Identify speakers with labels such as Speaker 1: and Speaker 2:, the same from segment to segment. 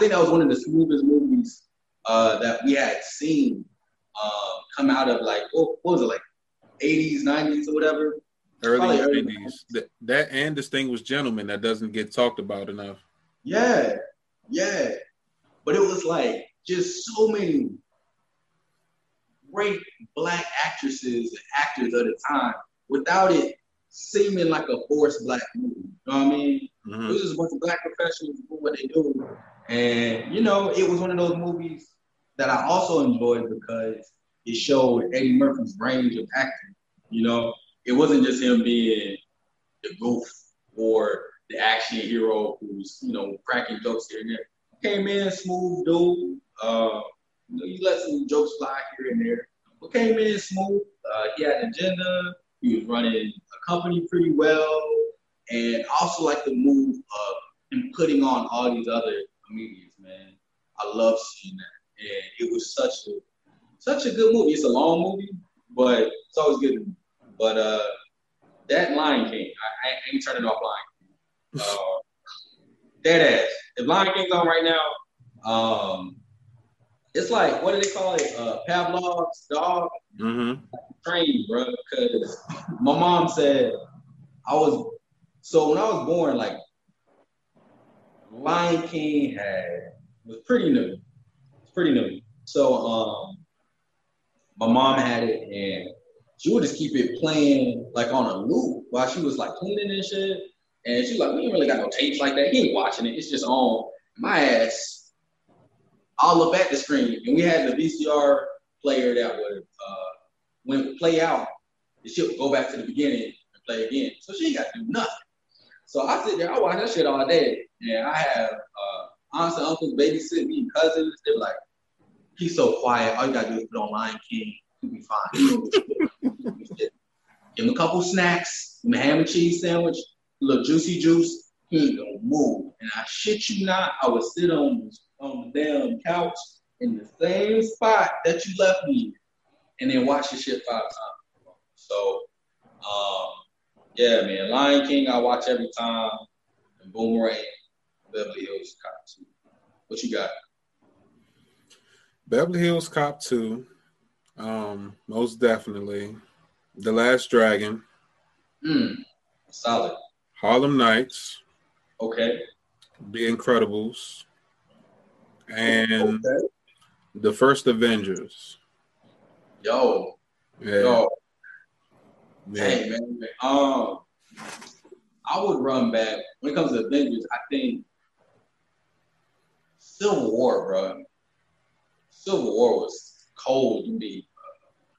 Speaker 1: think that was one of the smoothest movies uh, that we had seen um, come out of like what, what was it like 80s, 90s or whatever.
Speaker 2: Early 90s. That, that and Distinguished Gentleman that doesn't get talked about enough.
Speaker 1: Yeah, yeah. But it was like just so many great black actresses and actors at the time without it seeming like a forced black movie. You know what I mean? Mm-hmm. It was just a bunch of black professionals doing what they do. And, you know, it was one of those movies that I also enjoyed because it showed Eddie Murphy's range of acting. You know, it wasn't just him being the goof or the action hero who's, you know, cracking jokes here and there. Came in, smooth dude. Uh, you know, he let some jokes fly here and there. But came in smooth. Uh, he had an agenda. He was running a company pretty well. And also like the move of him putting on all these other comedians, man. I love seeing that. And it was such a such a good movie. It's a long movie, but it's always good. But uh that Lion King, I, I ain't turning off Lion King. Uh, dead ass. If Lion King's on right now, um, it's like what do they call it? Uh, Pavlov's dog mm-hmm. trained, bro. Because my mom said I was so when I was born, like Lion King had was pretty new. It's pretty new. So um, my mom had it, and she would just keep it playing like on a loop while she was like cleaning and shit. And she's like, we ain't really got no tapes like that. He ain't watching it. It's just on my ass all up at the screen. And we had the VCR player that would uh, when it would play out, the shit would go back to the beginning and play again. So she ain't got to do nothing. So I sit there, I watch that shit all day. And I have uh, aunts and uncles babysitting me, cousins. They're like, he's so quiet. All you gotta do is put on Lion King. He'll be fine. Give him a couple snacks, a ham and cheese sandwich, a little juicy juice. He ain't gonna move. And I shit you not, I would sit on on the damn couch in the same spot that you left me, and then watch the shit five times. So, um, yeah, man, Lion King I watch every time, and Boomerang, Beverly Hills Cop 2. What you got?
Speaker 2: Beverly Hills Cop 2, um, most definitely. The Last Dragon.
Speaker 1: Mm, solid.
Speaker 2: Harlem Nights.
Speaker 1: Okay.
Speaker 2: The Incredibles. And okay. the first Avengers.
Speaker 1: Yo. Yeah. Yo. Yeah. Hey man, man. Um I would run back when it comes to Avengers, I think Civil War, bro. Civil War was cold to me.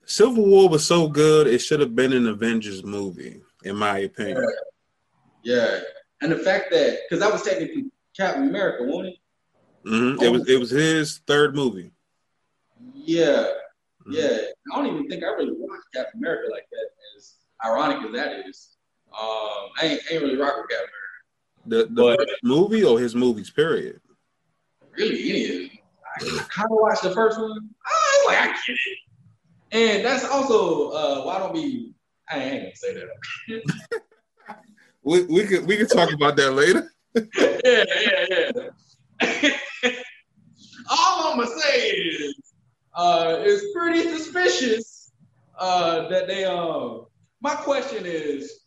Speaker 2: Civil War was so good, it should have been an Avengers movie, in my opinion.
Speaker 1: Yeah, yeah. and the fact that because that was technically Captain America, wasn't it?
Speaker 2: Mm-hmm. It was. It was his third movie.
Speaker 1: Yeah. Yeah. I don't even think I really watched Captain America like that. As ironic as that is, um, I ain't, ain't really rock with Captain
Speaker 2: America. The the but, movie or his movies, period.
Speaker 1: Really, any of them. I kind of watched the first one. I was like, I get it. And that's also uh, why don't we? I ain't gonna say that.
Speaker 2: we we could we could talk about that later.
Speaker 1: yeah, yeah, yeah. All I'm gonna say is, uh, it's pretty suspicious uh, that they. Uh, my question is,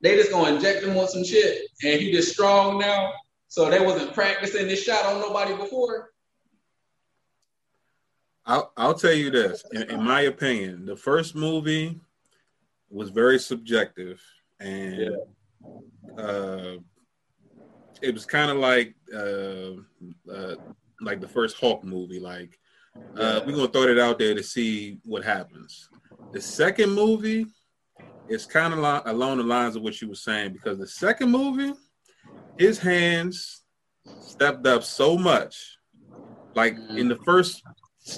Speaker 1: they just gonna inject him with some shit, and he just strong now, so they wasn't practicing this shot on nobody before.
Speaker 2: I'll, I'll tell you this. In, in, my opinion, the first movie was very subjective, and yeah. uh, it was kind of like uh, uh, like the first Hulk movie. Like uh, we're gonna throw it out there to see what happens. The second movie is kind of lo- along the lines of what you were saying because the second movie, his hands stepped up so much. Like in the first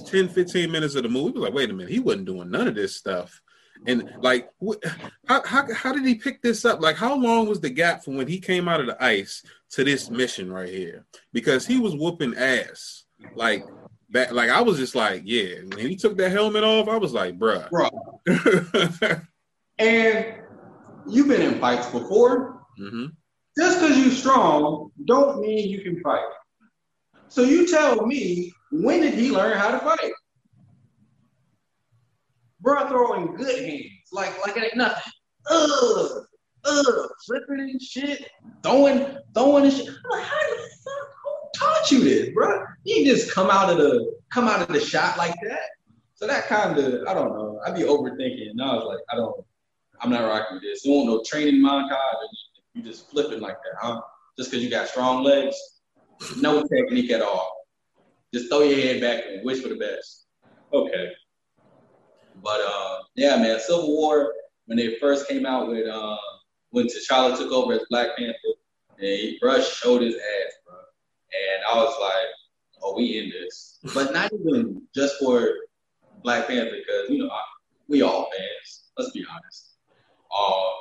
Speaker 2: 10, 15 minutes of the movie, was like, wait a minute, he wasn't doing none of this stuff. And like, wh- how, how, how did he pick this up? Like, how long was the gap from when he came out of the ice to this mission right here? Because he was whooping ass. Like, that, like I was just like, yeah. When he took that helmet off, I was like, bruh.
Speaker 1: Bro. and you've been in fights before. Mm-hmm. Just because you're strong, don't mean you can fight. So you tell me, when did he learn how to fight? Bro, throwing good hands, like like it ain't nothing. Ugh, ugh, flipping and shit, throwing, throwing and shit. I'm like, how the fuck? Taught you this, bro? You just come out of the come out of the shot like that. So that kind of, I don't know. I'd be overthinking. And I was like, I don't, I'm not rocking this. You want no training montage, you just flipping like that, huh? Just because you got strong legs, no technique at all. Just throw your head back and wish for the best. Okay. But uh, yeah, man, Civil War when they first came out with uh, when T'Challa took over as Black Panther, and he brushed showed his ass. And I was like, oh, we in this. But not even just for Black Panther, because you know I, we all fans. Let's be honest. Um,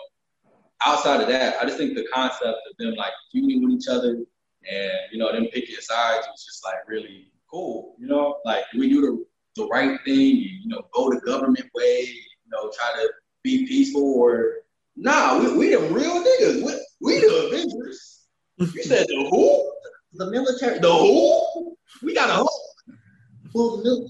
Speaker 1: outside of that, I just think the concept of them like feuding with each other and you know them picking sides was just like really cool. You know, like we do the the right thing and you know go the government way. You know, try to be peaceful or nah. We we the real niggas. We, we the Avengers. You said the who? The military. The who? We got a who?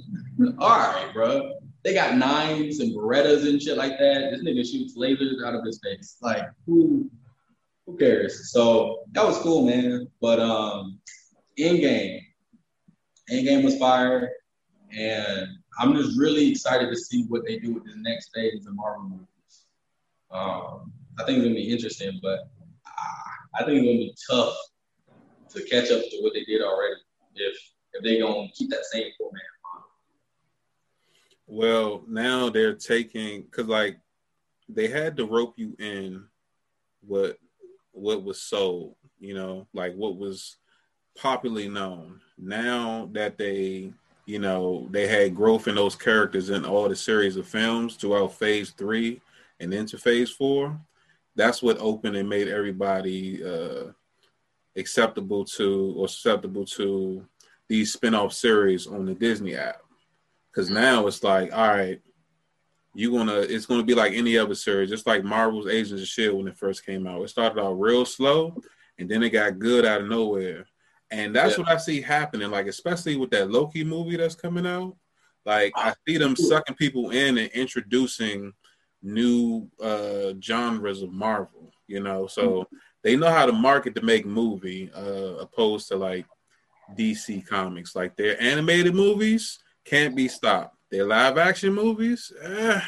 Speaker 1: All right, bro. They got knives and Berettas and shit like that. This nigga shoots lasers out of his face. Like, who who cares? So that was cool, man. But um in Endgame. In game was fire. And I'm just really excited to see what they do with this next phase of Marvel movies. Um, I think it's gonna be interesting, but I think it's gonna be tough to catch up to what they did already if if they gonna keep that same format.
Speaker 2: Well, now they're taking because like they had to rope you in what what was sold, you know, like what was popularly known. Now that they, you know, they had growth in those characters in all the series of films throughout phase three and into phase four, that's what opened and made everybody uh acceptable to or susceptible to these spin-off series on the Disney app. Because now it's like, all right, you're gonna it's gonna be like any other series, just like Marvel's Agents of Shield when it first came out. It started out real slow, and then it got good out of nowhere. And that's yeah. what I see happening, like especially with that Loki movie that's coming out. Like I see them sucking people in and introducing new uh genres of Marvel, you know. So mm-hmm. They know how to market to make movie, uh opposed to like DC comics. Like their animated movies, can't be stopped. Their live action movies, eh.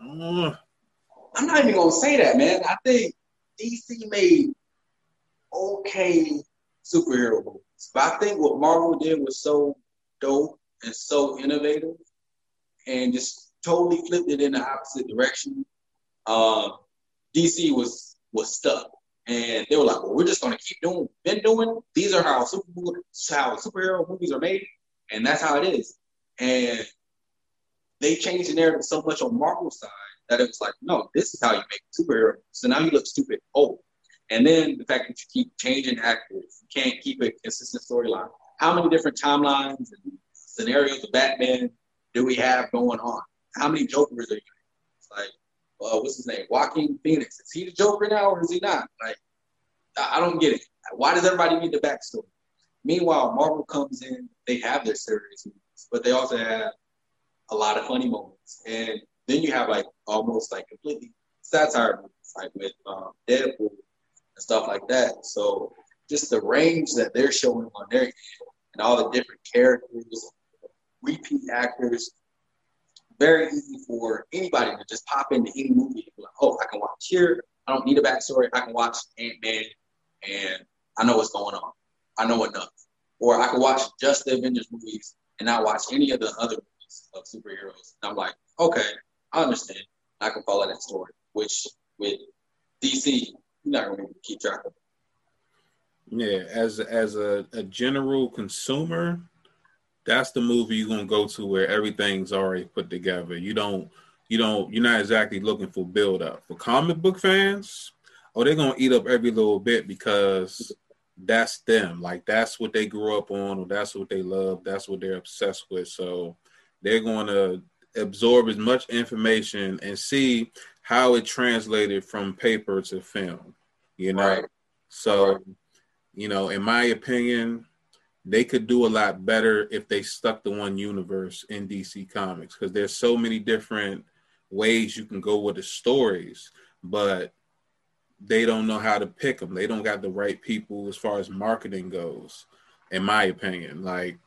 Speaker 1: I'm not even gonna say that, man. I think DC made okay superhero movies, but I think what Marvel did was so dope and so innovative, and just totally flipped it in the opposite direction. Uh, DC was was stuck, and they were like, "Well, we're just gonna keep doing, been doing. These are how super how superhero movies are made, and that's how it is." And they changed the narrative so much on Marvel's side that it was like, no, this is how you make superhero. So now you look stupid old. And then the fact that you keep changing actors, you can't keep a consistent storyline. How many different timelines and scenarios of Batman do we have going on? How many Jokers are you? It's like, uh, what's his name? Joaquin Phoenix. Is he the Joker now or is he not? Like, I don't get it. Why does everybody need the backstory? Meanwhile, Marvel comes in, they have their series, but they also have a lot of funny moments. And then you have like almost like completely satire movies, like with um, Deadpool and stuff like that. So just the range that they're showing on their end and all the different characters, repeat actors, very easy for anybody to just pop into any movie and be like, oh, I can watch here. I don't need a backstory. I can watch Ant Man and I know what's going on. I know enough. Or I can watch just the Avengers movies and not watch any of the other movies of superheroes. And I'm like, okay, I understand. I can follow that story. Which with DC, you're not going to keep track of.
Speaker 2: Yeah, as as a, a general consumer, that's the movie you're gonna go to where everything's already put together. You don't you don't you're not exactly looking for build up. For comic book fans, oh they're gonna eat up every little bit because that's them. Like that's what they grew up on, or that's what they love. That's what they're obsessed with. So they're going to absorb as much information and see how it translated from paper to film. You know, right. so right. you know, in my opinion, they could do a lot better if they stuck to one universe in DC Comics because there's so many different ways you can go with the stories, but they don't know how to pick them. They don't got the right people as far as marketing goes, in my opinion. Like,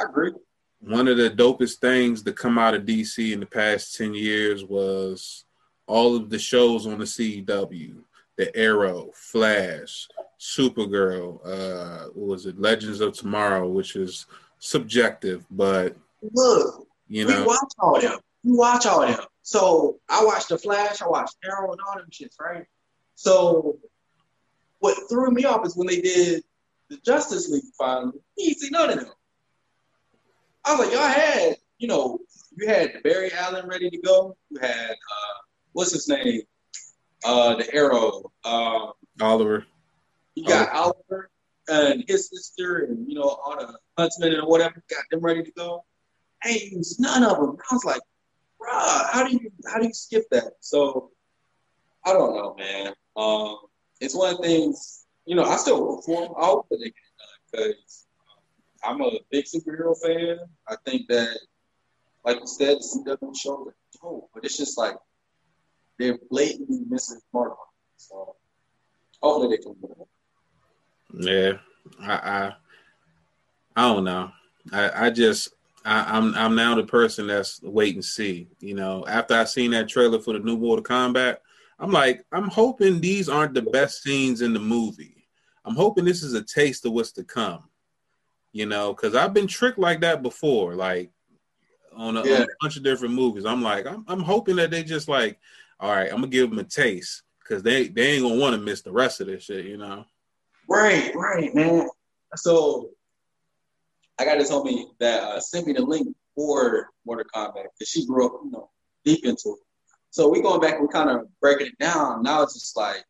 Speaker 1: I agree.
Speaker 2: One of the dopest things to come out of DC in the past 10 years was all of the shows on the CW, the Arrow, Flash, Supergirl, uh, what was it, Legends of Tomorrow, which is subjective, but
Speaker 1: look,
Speaker 2: you know,
Speaker 1: we watch all them. We watch all them. So I watched the Flash, I watched Arrow, and all them shits, right? So what threw me off is when they did the Justice League finally. You see none of them. I was like, y'all had, you know, you had Barry Allen ready to go. You had uh, what's his name? Uh, the Arrow. Um,
Speaker 2: Oliver.
Speaker 1: You got oh. Oliver and his sister, and you know all the huntsmen and whatever. Got them ready to go. Hey, none of them. I was like, bruh, how do you how do you skip that? So I don't know, man. Um, it's one of the things. You know, I still root for them. I hope that they get it done because I'm a big superhero fan. I think that, like you said, the CW show is dope, but it's just like they're blatantly missing part. So hopefully they can do it.
Speaker 2: Yeah, I, I, I don't know. I, I just, I, am I'm, I'm now the person that's wait and see. You know, after I seen that trailer for the new Mortal Kombat, I'm like, I'm hoping these aren't the best scenes in the movie. I'm hoping this is a taste of what's to come. You know, because I've been tricked like that before, like on a, yeah. on a, bunch of different movies. I'm like, I'm, I'm hoping that they just like, all right, I'm gonna give them a taste because they they ain't gonna want to miss the rest of this shit. You know.
Speaker 1: Right, right, man. So I got this homie that uh, sent me the link for Mortal Kombat because she grew up, you know, deep into it. So we going back and kind of breaking it down. Now it's just like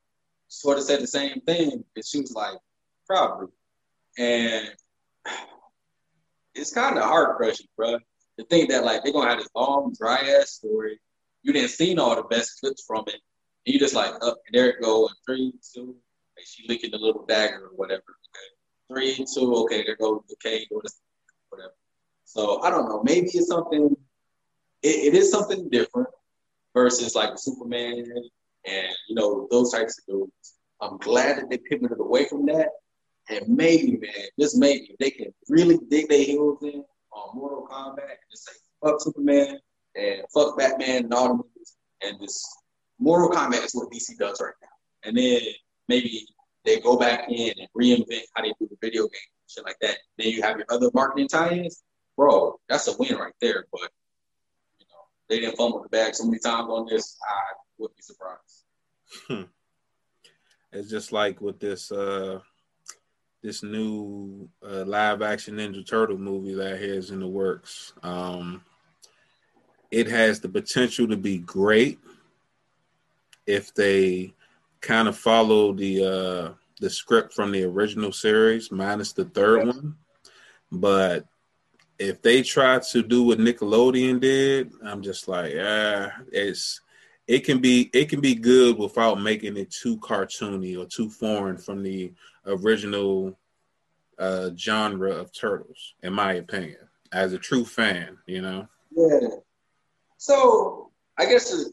Speaker 1: sort of said the same thing. And she was like, probably. And it's kind of heart crushing, bro. To think that like they're gonna have this long, dry ass story. You didn't seen all the best clips from it. And you just like up and there it go in three, two, she licking the little dagger or whatever. Okay. Three, two, okay, there goes the K or whatever. So I don't know. Maybe it's something. It, it is something different versus like Superman and you know those types of dudes. I'm glad that they pivoted away from that. And maybe, man, just maybe they can really dig their heels in on Mortal Kombat and just say fuck Superman and fuck Batman and all the movies and just Mortal Kombat is what DC does right now. And then maybe they go back in and reinvent how they do the video game, shit like that. Then you have your other marketing tie-ins, bro. That's a win right there. But you know, they didn't fumble the bag so many times on this. I would be surprised.
Speaker 2: Hmm. It's just like with this uh this new uh, live action Ninja Turtle movie that has in the works. Um, it has the potential to be great if they kind of follow the uh the script from the original series minus the third yes. one. But if they try to do what Nickelodeon did, I'm just like, ah, it's it can be it can be good without making it too cartoony or too foreign from the original uh genre of turtles, in my opinion. As a true fan, you know.
Speaker 1: Yeah. So I guess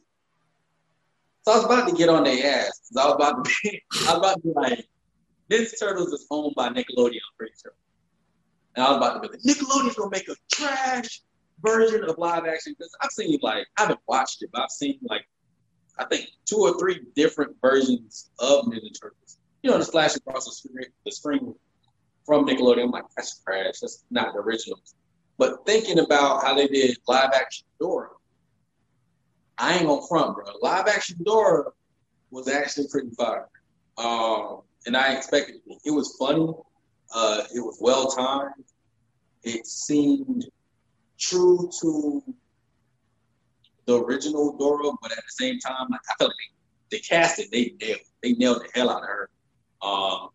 Speaker 1: so I was about to get on their ass. I was about to be, I was about to be like, Ninja Turtles is owned by Nickelodeon, I'm pretty sure. And I was about to be like, Nickelodeon's gonna make a trash version of live action. Because I've seen like, I haven't watched it, but I've seen like, I think two or three different versions of Ninja Turtles. You know, the splash across the screen, the screen from Nickelodeon. I'm like, that's trash. That's not the original. But thinking about how they did live action Dora, I ain't gonna front, bro. Live action Dora was actually pretty fire. Um, and I expected it. It was funny. Uh, it was well timed. It seemed true to the original Dora, but at the same time, like, I felt like they, they cast it. They nailed. They nailed the hell out of her. Um,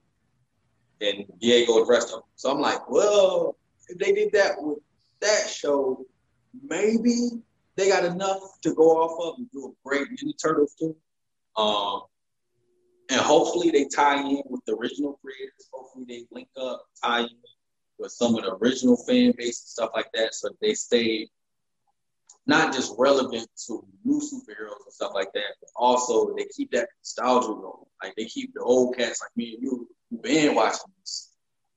Speaker 1: and Diego of them. So I'm like, well, if they did that with that show, maybe they got enough to go off of and do a great Ninja Turtles too. Um, and hopefully they tie in with the original creators. Hopefully they link up, tie in with some of the original fan base and stuff like that, so they stay not just relevant to new superheroes and stuff like that, but also they keep that nostalgia going. Like they keep the old cats like me and you who been watching this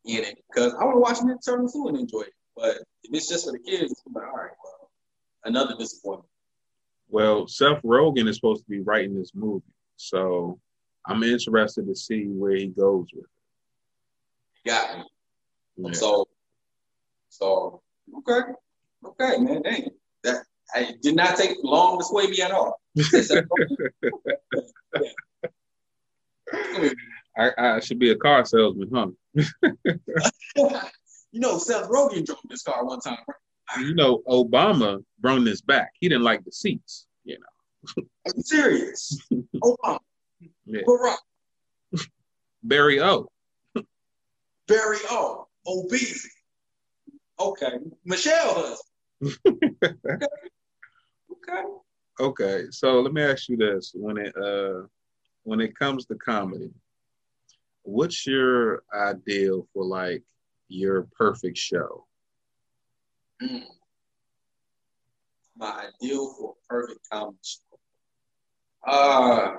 Speaker 1: in it because I want to watch Ninja Turtles too and enjoy it. But if it's just for the kids, it's like, all right, another disappointment.
Speaker 2: Well, Seth Rogen is supposed to be writing this movie, so I'm interested to see where he goes with it.
Speaker 1: Got me. Yeah. So, so okay, okay, man. Dang, that I did not take long to sway me at all.
Speaker 2: I, I, should be a car salesman, huh?
Speaker 1: you know, Seth Rogen drove this car one time.
Speaker 2: You know, Obama brought this back. He didn't like the seats. You know.
Speaker 1: I'm serious. Obama. Yeah. Barack.
Speaker 2: Barry O.
Speaker 1: Barry O. Obese. Okay. Michelle husband. okay.
Speaker 2: Okay. Okay. So let me ask you this: when it uh when it comes to comedy, what's your ideal for like your perfect show?
Speaker 1: Mm. My ideal for perfect comedy show. Uh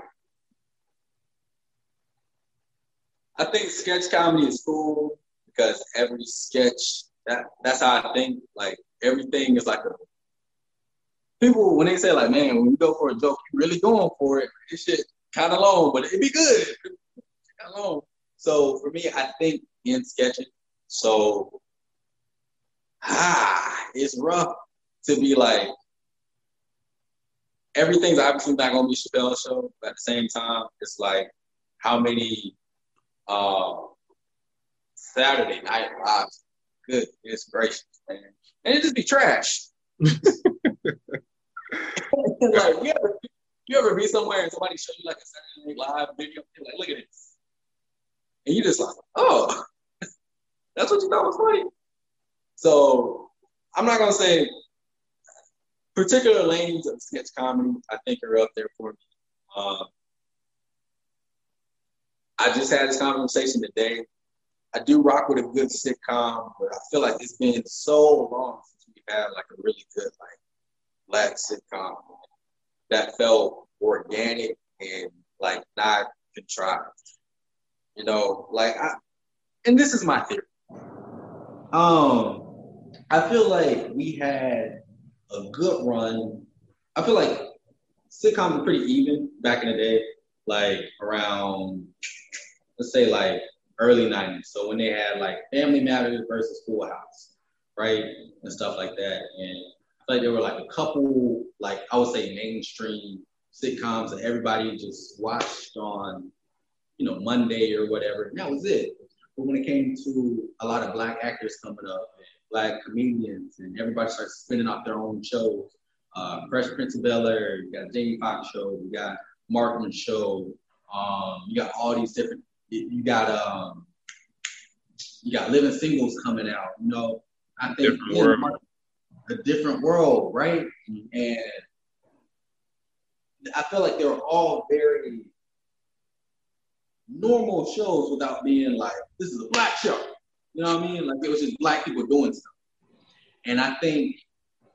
Speaker 1: I think sketch comedy is cool because every sketch that that's how I think. Like everything is like a people when they say like, man, when you go for a joke, you really going for it. This shit kind of long, but it'd be good. Kind of long. So for me, I think in sketching, so ah, it's rough to be like everything's obviously not gonna be Chappelle's show, but at the same time, it's like how many uh, Saturday night lives. Good, it's gracious, man. And it just be trash. like, you ever, you ever be somewhere and somebody show you like a Saturday Night Live video? You're like, look at this. And you just like, oh, that's what you thought was funny. So I'm not gonna say particular lanes of sketch comedy. I think are up there for me. Uh, I just had this conversation today. I do rock with a good sitcom, but I feel like it's been so long since we had like a really good like black sitcom that felt organic and like not contrived. You know, like I, and this is my theory. Um, I feel like we had a good run. I feel like sitcoms were pretty even back in the day, like around, let's say like early 90s. So when they had like Family Matters versus Full House, right? And stuff like that. And I feel like there were like a couple, like I would say mainstream sitcoms that everybody just watched on, you know, Monday or whatever. And that was it. But when it came to a lot of black actors coming up, black comedians, and everybody starts spinning off their own shows. Uh, Fresh Prince of Bel Air, you got Jamie Foxx show, you got Martin show, um, you got all these different. You got um, you got Living Singles coming out. You know, I think a different world, right? And I feel like they're all very normal shows without being like, this is a black show. You know what I mean? Like it was just black people doing stuff. And I think,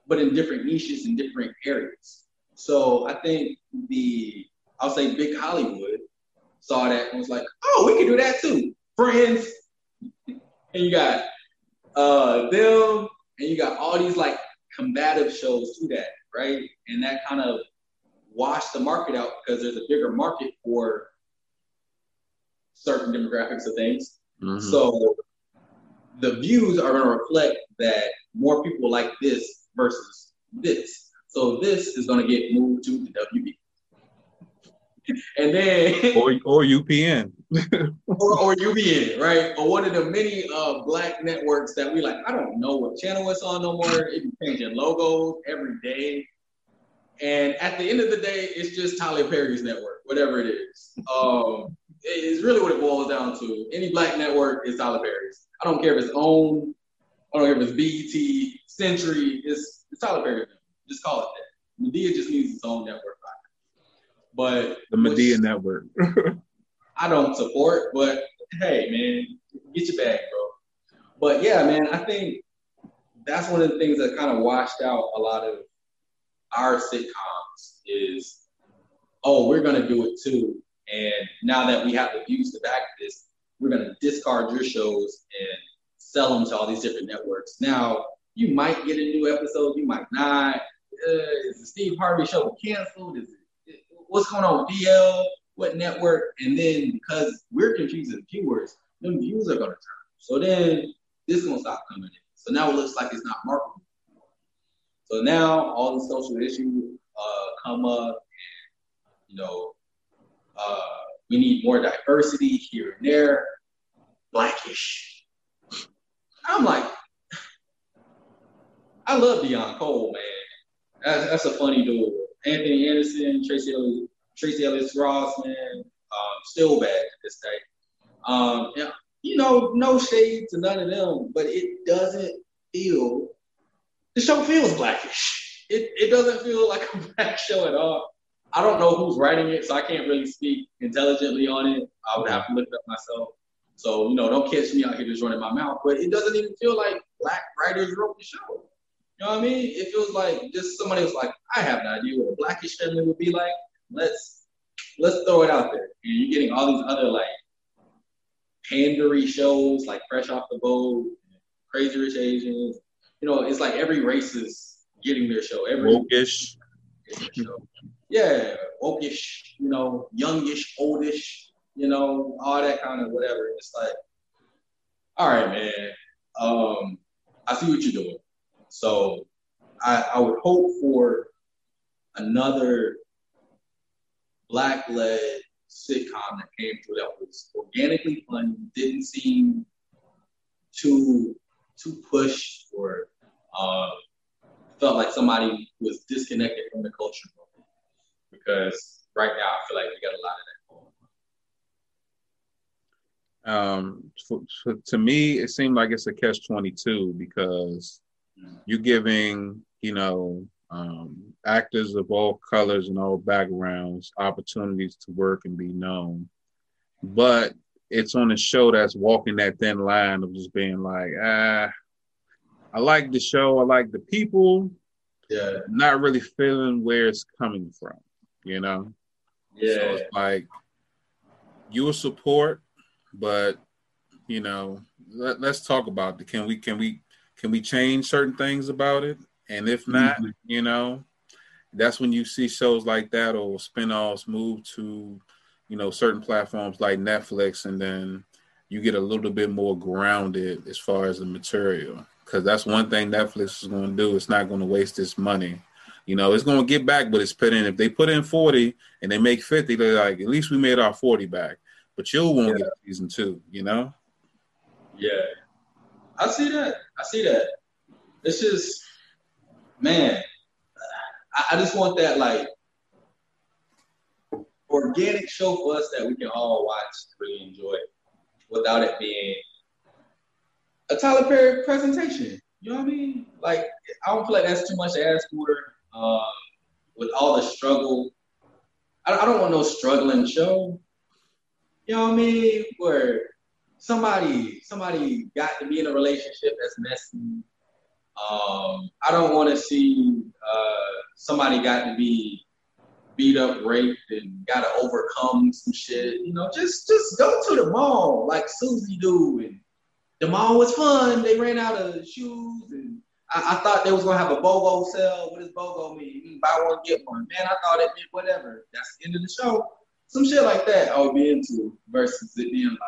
Speaker 1: but in different niches and different areas. So I think the, I'll say big Hollywood saw that and was like, oh, we can do that too. Friends. And you got uh, them and you got all these like combative shows to that, right? And that kind of washed the market out because there's a bigger market for certain demographics of things. Mm-hmm. So the views are going to reflect that more people like this versus this. So this is going to get moved to the WB and then
Speaker 2: or or UPN
Speaker 1: or, or UPN, right? Or one of the many uh, black networks that we like. I don't know what channel it's on no more. It be changing logos every day, and at the end of the day, it's just Tyler Perry's network, whatever it is. Um, it's really what it boils down to. Any black network is Tyler Perry's. I don't care if it's owned. I don't care if it's BET, Centric. It's, it's Tyler Perry. Just call it that. Madea just needs its own network. But
Speaker 2: the which, Network.
Speaker 1: I don't support, but hey, man, get your bag, bro. but yeah, man, I think that's one of the things that kind of washed out a lot of our sitcoms is, oh, we're gonna do it too. And now that we have the views to back this, we're gonna discard your shows and sell them to all these different networks. Now you might get a new episode, you might not. Uh, is the Steve Harvey show canceled? Is it, what's going on with DL? What network? And then because we're confusing viewers, them views are gonna turn. So then this gonna stop coming in. So now it looks like it's not marketable. So now all the social issues uh, come up, and you know, uh, we need more diversity here and there. Blackish. I'm like, I love Deon Cole, man. That's, that's a funny dude. Anthony Anderson, Tracee Ellis, Tracee Ellis Ross, man, um, still bad to this day. Um, you know, no shade to none of them, but it doesn't feel. The show feels blackish. It it doesn't feel like a black show at all. I don't know who's writing it, so I can't really speak intelligently on it. I would have to look it up myself. So you know, don't catch me out here just running my mouth. But it doesn't even feel like black writers wrote the show. You know what I mean? It feels like just somebody was like, I have an idea what a blackish family would be like. Let's let's throw it out there. And you're getting all these other like pandery shows like Fresh Off the Boat, Crazy Rich Asians. You know, it's like every race is getting their show. Every
Speaker 2: wokish.
Speaker 1: Show. Yeah, wokish. You know, youngish, oldish. You know, all that kind of whatever. It's like, all right, man. Um, I see what you're doing. So I, I would hope for another black-led sitcom that came through that was organically funny, didn't seem too too pushed or uh, felt like somebody was disconnected from the culture. Because right now I feel like we got a lot
Speaker 2: of that. Um, for, for, to me, it seemed like it's a catch twenty two because mm-hmm. you're giving, you know, um, actors of all colors and all backgrounds opportunities to work and be known. But it's on a show that's walking that thin line of just being like, ah, I like the show, I like the people.
Speaker 1: Yeah.
Speaker 2: Not really feeling where it's coming from, you know?
Speaker 1: Yeah. So
Speaker 2: it's like you will support, but you know, let, us talk about it. Can we can we can we change certain things about it? And if not, mm-hmm. you know, that's when you see shows like that or spinoffs move to, you know, certain platforms like Netflix, and then you get a little bit more grounded as far as the material. Because that's one thing Netflix is going to do. It's not going to waste this money. You know, it's going to get back, but it's put in. If they put in 40 and they make 50, they're like, at least we made our 40 back. But you won't yeah. get season two, you know?
Speaker 1: Yeah. I see that. I see that. It's just man, I, I just want that like organic show for us that we can all watch really enjoy without it being a Tyler Perry presentation. You know what I mean? Like I don't feel like that's too much to ask for. Um, with all the struggle, I, I don't want no struggling show. You know what I mean? Where somebody somebody got to be in a relationship that's messy um, I don't want to see uh, somebody got to be beat up, raped, and got to overcome some shit. You know, just just go to the mall like Susie do, and the mall was fun. They ran out of shoes, and I, I thought they was gonna have a BOGO sale. What does BOGO mean? buy one get one. Man, I thought it meant whatever. That's the end of the show. Some shit like that I would be into versus it being like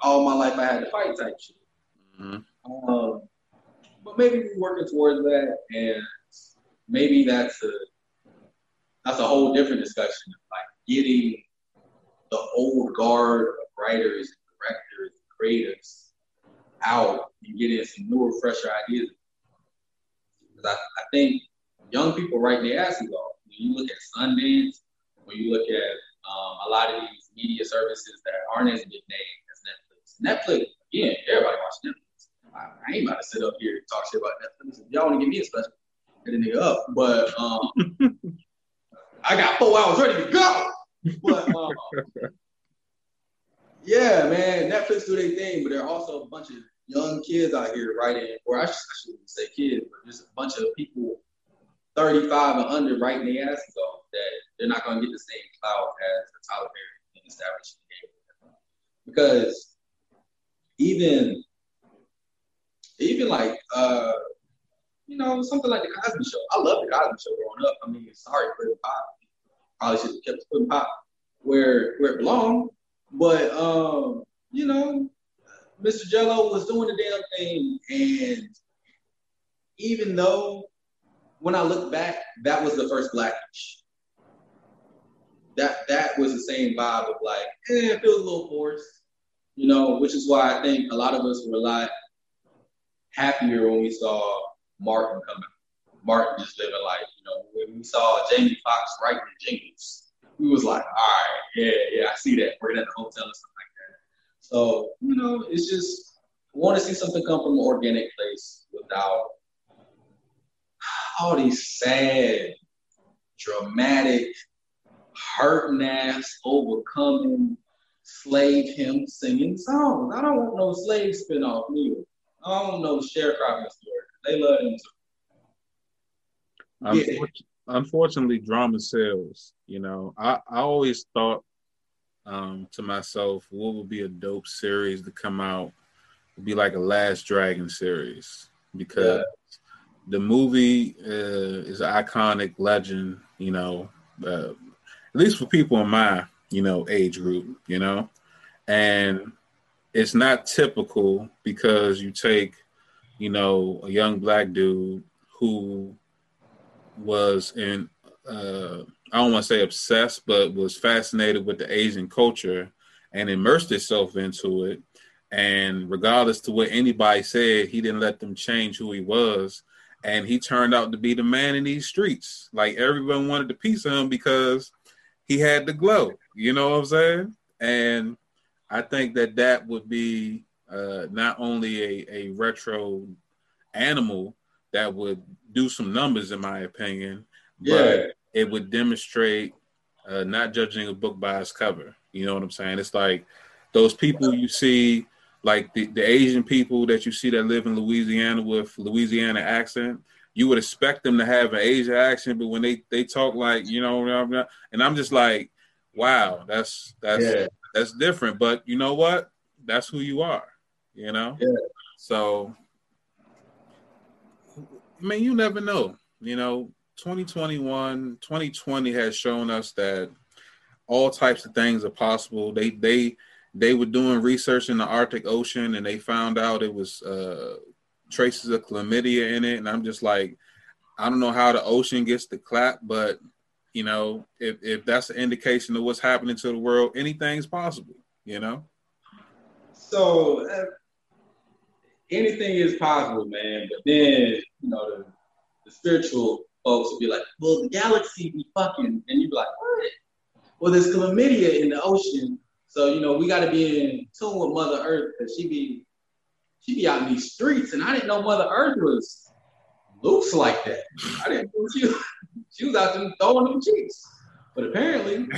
Speaker 1: all my life I had to fight type shit. Mm-hmm. Um, but maybe we're working towards that, and maybe that's a that's a whole different discussion. Like getting the old guard of writers, directors, creatives out and getting some newer, fresher ideas. Because I, I think young people writing their asses off. When you look at Sundance, when you look at um, a lot of these media services that aren't as big name as Netflix. Netflix, again, everybody watches Netflix. I, ain't about to sit up here and talk shit about Netflix. If y'all want to give me a special, hit a nigga up. But um, I got four hours ready to go. But um, yeah, man, Netflix do their thing, but there are also a bunch of young kids out here writing, or I, should, I shouldn't say kids, but just a bunch of people 35 and under writing their asses off that they're not going to get the same clout as the Tyler Perry and establishing the game. Because even, even like, uh, you know, something like the Cosby Show. I love the Cosby Show growing up. I mean, sorry, Puddin' Pop. Probably should have kept Puddin' Pop where where it belonged. But um, you know, Mr. Jello was doing the damn thing, and even though when I look back, that was the first Blackish. That that was the same vibe of like, eh, it feels a little forced, you know, which is why I think a lot of us were a lot happier when we saw Martin coming. Martin just living life, you know. When we saw Jamie Foxx writing the jingles, we was like, all right, yeah, yeah, I see that. Working at the hotel and stuff. So, you know, it's just I want to see something come from an organic place without all these sad, dramatic, hurting ass, overcoming slave him singing songs. I don't want no slave spinoff neither. I don't know sharecropping story. They love him
Speaker 2: too. Yeah. Unfortunately, drama sells. You know, I, I always thought um, to myself, what would be a dope series to come out? Would be like a Last Dragon series because yeah. the movie uh, is an iconic legend. You know, uh, at least for people in my you know age group. You know, and it's not typical because you take you know, a young black dude who was in uh, I don't want to say obsessed, but was fascinated with the Asian culture and immersed himself into it. And regardless to what anybody said, he didn't let them change who he was. And he turned out to be the man in these streets. Like everyone wanted a piece of him because he had the glow. You know what I'm saying? And I think that that would be uh, not only a, a retro animal that would do some numbers, in my opinion, but yeah. It would demonstrate uh, not judging a book by its cover. You know what I'm saying? It's like those people you see, like the, the Asian people that you see that live in Louisiana with Louisiana accent. You would expect them to have an Asian accent, but when they, they talk like you know, and I'm just like, wow, that's that's yeah. that's different. But you know what? That's who you are you know? Yeah. So, I mean, you never know. You know, 2021, 2020 has shown us that all types of things are possible. They they they were doing research in the Arctic Ocean and they found out it was uh, traces of chlamydia in it. And I'm just like, I don't know how the ocean gets the clap, but you know, if, if that's an indication of what's happening to the world, anything's possible, you know?
Speaker 1: So uh, anything is possible, man. But then, you know, the, the spiritual folks will be like, well, the galaxy be fucking, and you'd be like, what? Well, there's chlamydia in the ocean, so you know we got to be in tune with Mother Earth because she be she be out in these streets, and I didn't know Mother Earth was loose like that. I didn't know she she was out there throwing them cheeks, but apparently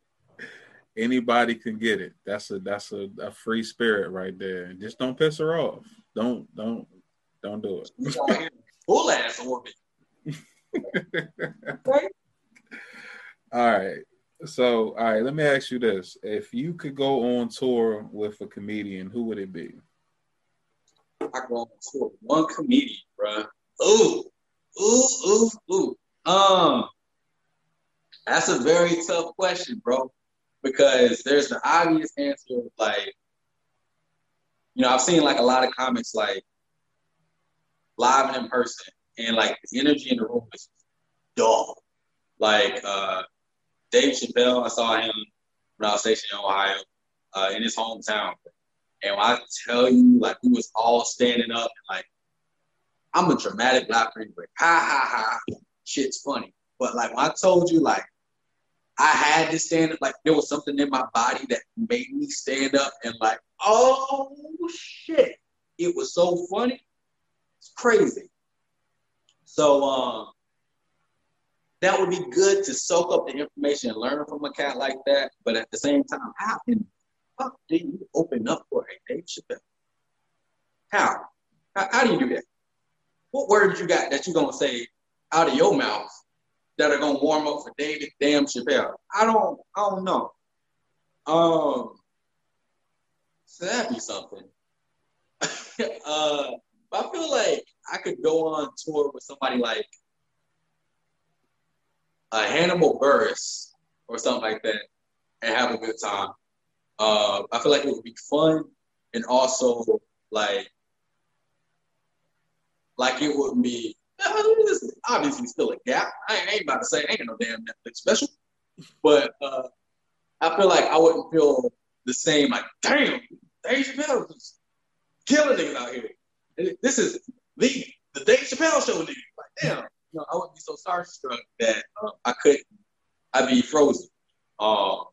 Speaker 2: anybody can get it. That's a that's a, a free spirit right there. Just don't piss her off. Don't don't don't do it.
Speaker 1: Full ass orbit.
Speaker 2: all right. So, all right, let me ask you this. If you could go on tour with a comedian, who would it be?
Speaker 1: I go on tour with one comedian, bro. Ooh, ooh, ooh, ooh. Um, that's a very tough question, bro because there's an obvious answer like you know i've seen like a lot of comics like live and in person and like the energy in the room is dull like uh dave chappelle i saw him when i was stationed in ohio uh, in his hometown and when i tell you like we was all standing up and like i'm a dramatic laugher anyway ha ha ha shit's funny but like when i told you like I had to stand up. Like there was something in my body that made me stand up and like, oh shit. It was so funny. It's crazy. So um that would be good to soak up the information and learn from a cat like that. But at the same time, how can fuck do you open up for a Dave Chappelle? How? How, how do you do that? What words you got that you're gonna say out of your mouth that are gonna warm up for David Damn Chappelle? I don't I don't know. Um so that'd be something. uh I feel like I could go on tour with somebody like a Hannibal Buress or something like that and have a good time. Uh, I feel like it would be fun and also like like it would be obviously still a gap. I ain't about to say ain't no damn Netflix special, but uh, I feel like I wouldn't feel the same. Like damn, Dave Chappelle is killing niggas out here. This is the the Dave Chappelle show. Niggas. Like damn, you know, I wouldn't be so starstruck that uh, I couldn't. I'd be frozen. Um,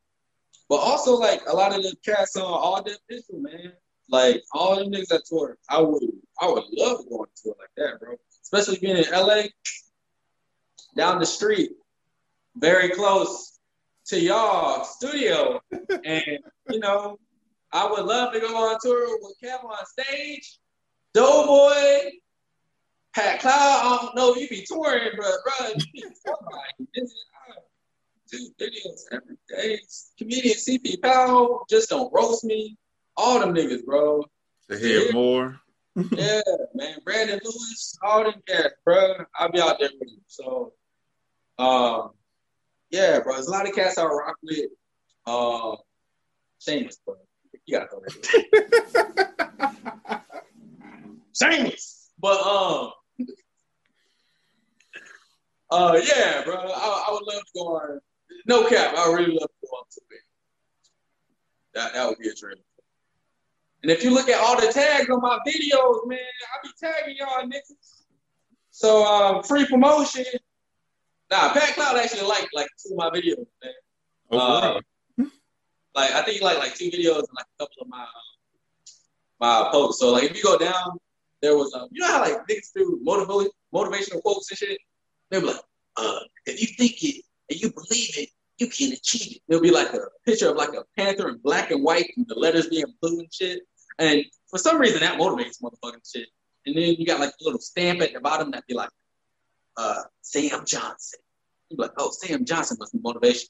Speaker 1: but also like a lot of the cats on all the official man. Like all the niggas that tour, I would I would love going to tour like that, bro. Especially being in LA, down the street, very close to y'all studio. and you know, I would love to go on tour with KevOnStage, Doughboy, Pat Cloud. I don't know you be touring, but bro, you be somebody do videos every day. Comedian CP Powell, just don't roast me. All them niggas, bro.
Speaker 2: To hear yeah. more.
Speaker 1: yeah, man. Brandon Lewis, all them cats, bro. I'll be out there with you. So, um, yeah, bro. There's a lot of cats I rock with. Um, shameless, bro. You gotta go there. shameless. But um, uh, yeah, bro. I, I would love to go on no cap, I really love to go on to it. That that would be a dream. And if you look at all the tags on my videos, man, I be tagging y'all niggas. So um, free promotion. Nah, Pat Cloud actually liked like two of my videos, man. Oh, uh, like I think he liked like two videos and like a couple of my my posts. So like if you go down, there was um, you know how like niggas do motivational motivational quotes and shit. They be like, uh, if you think it and you believe it, you can achieve it. There'll be like a picture of like a panther in black and white and the letters being blue and shit. And for some reason that motivates motherfucking shit. And then you got like a little stamp at the bottom that be like, uh, Sam Johnson. You be like, oh, Sam Johnson must be motivation.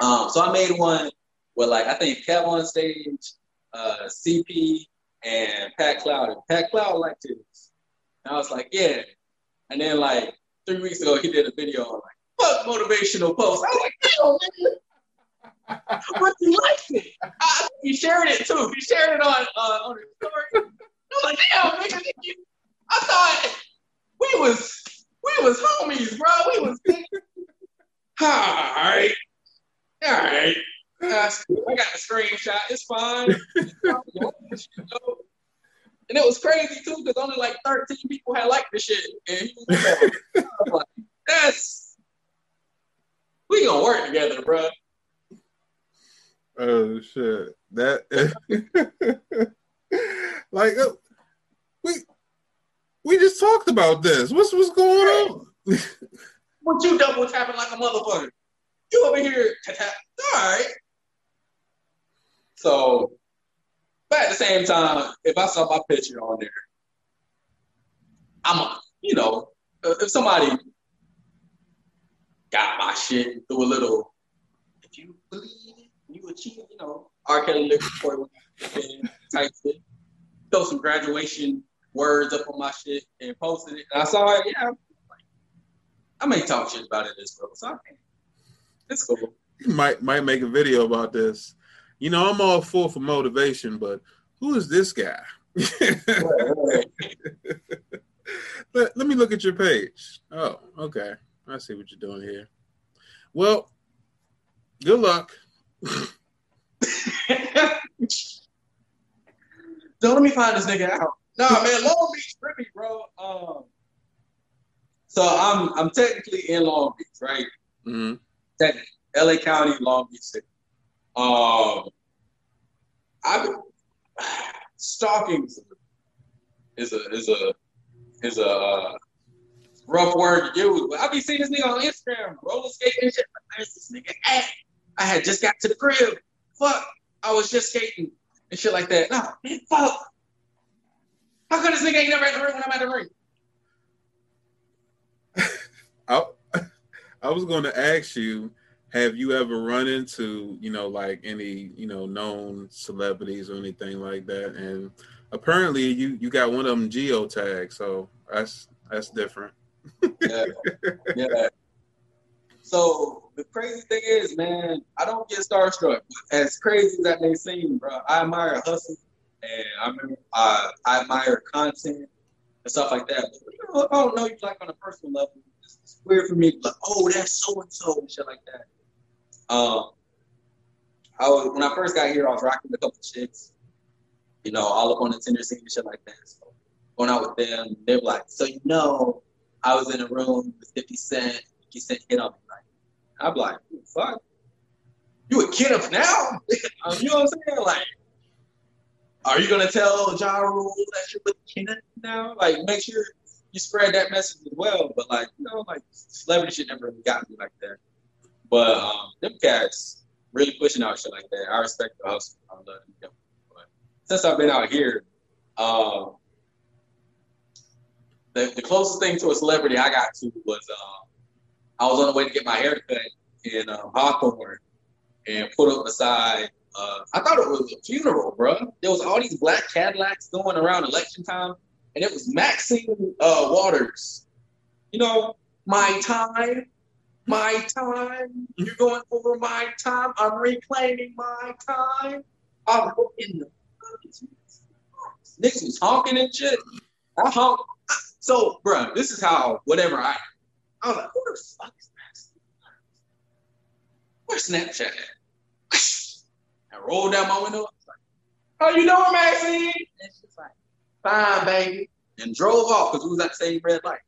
Speaker 1: Um, so I made one where like I think KevOnStage, uh, CP, and Pat Cloud. And Pat Cloud liked it. And I was like, yeah. And then like three weeks ago, he did a video on like, fuck motivational post. I was like, yo, nigga. But you liked it. I, you shared it too. You shared it on uh, on his story. I was like, damn, nigga, I thought we was we was homies, bro. We was all right. All right. I got the screenshot. It's fine. And it was crazy too, because only like 13 people had liked the shit. And he was like, that's we gonna work together, bro.
Speaker 2: Oh shit! That like uh, we we just talked about this. What's what's going on?
Speaker 1: what you double tapping like a motherfucker? You over here tap? All right. So, but at the same time, if I saw my picture on there, I'm a, you know, uh, if somebody got my shit, do a little. If you believe it, you achieve, you know, R. Kelly lyrics type shit. Throw some graduation words up on my shit and posted it. And I saw it, yeah. I may talk shit about it as well, So okay. It's cool.
Speaker 2: Might might make a video about this. You know, I'm all for for motivation, but who is this guy? let, let me look at your page. Oh, okay. I see what you're doing here. Well, good luck.
Speaker 1: Don't let me find this nigga out. Nah, man, Long Beach, trippy, bro. Um, so I'm I'm technically in Long Beach, right? Mm-hmm. Technically, LA County, Long Beach City. Um, I've stalking is a is a is a uh, rough word to use. But I be seeing this nigga on Instagram, roller skating and shit. There's this nigga at. I had just got to the crib. Fuck. I was just skating and shit like that. Nah, man, fuck. How come this nigga ain't never at the ring when I'm at the ring?
Speaker 2: I, I was going to ask you, have you ever run into, you know, like any, you know, known celebrities or anything like that? And apparently you you got one of them geotag, so that's that's different.
Speaker 1: yeah. yeah. So the crazy thing is, man, I don't get starstruck. As crazy as that may seem, bro, I admire hustle and I uh, I admire content and stuff like that. But you know, I don't know you like on a personal level. It's weird for me, like, oh, that's so and so and shit like that. Um, I was when I first got here, I was rocking a couple chicks, you know, all up on the Tinder scene and shit like that. So going out with them, they were like, so you know, I was in a room with 50 Cent, 50 Cent hit on me. Like, I'm like, fuck, you a kid up now? you know what I'm saying? Like, are you gonna tell Ja Rule that you're with Kenneth now? Like, make sure you spread that message as well. But like, you know, like celebrity shit never really got me like that. But um, them cats really pushing out shit like that. I respect the hustle. I love them. But since I've been out here, um, the, the closest thing to a celebrity I got to was uh, I was on the way to get my hair cut in uh, Hawthorne and put up beside uh, I thought it was a funeral, bro. There was all these black Cadillacs going around election time, and it was Maxine uh, Waters. You know, my time, my time. You're going over my time. I'm reclaiming my time. I'm in the niggas was honking and shit. I honk. So, bro, this is how whatever I. I was like, who the fuck is that? Where's Snapchat at? I rolled down my window. I Like, How you doing, Maxine? And she's like, fine, baby. And drove off because we was at the same red light.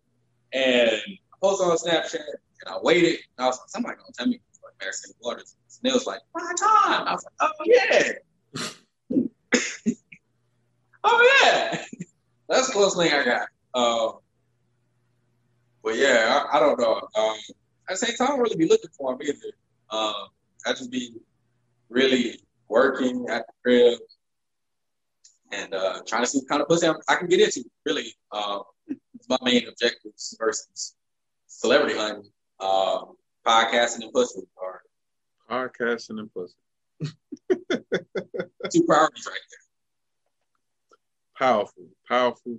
Speaker 1: And I posted on Snapchat and I waited. And I was like, somebody gonna tell me like Maxine Waters. And it was like, my time. I was like, oh yeah. oh yeah. That's the closest thing I got. Um, but yeah, I, I don't know. Um, at the same time, I don't really be looking for him either. Um, I just be really working at the crib and uh, trying to see what kind of pussy I can get into. Really, um, it's my main objectives versus celebrity hunting, uh, podcasting and pussy. Or
Speaker 2: podcasting and pussy.
Speaker 1: two priorities right there.
Speaker 2: Powerful, powerful.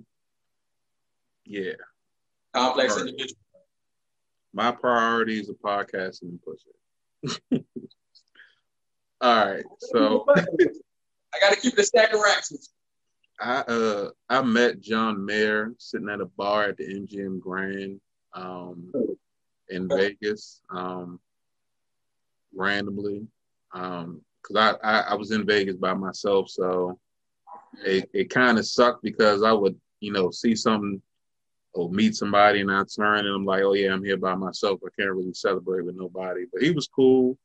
Speaker 2: Yeah.
Speaker 1: Complex individual.
Speaker 2: My priorities are podcasting and pussy. All right, so
Speaker 1: I got to keep the stack of racks.
Speaker 2: I uh I met John Mayer sitting at a bar at the MGM Grand um in Vegas um randomly um because I, I I was in Vegas by myself so it it kind of sucked because I would you know see something or meet somebody and I turn and I'm like oh yeah I'm here by myself. I can't really celebrate with nobody. But he was cool.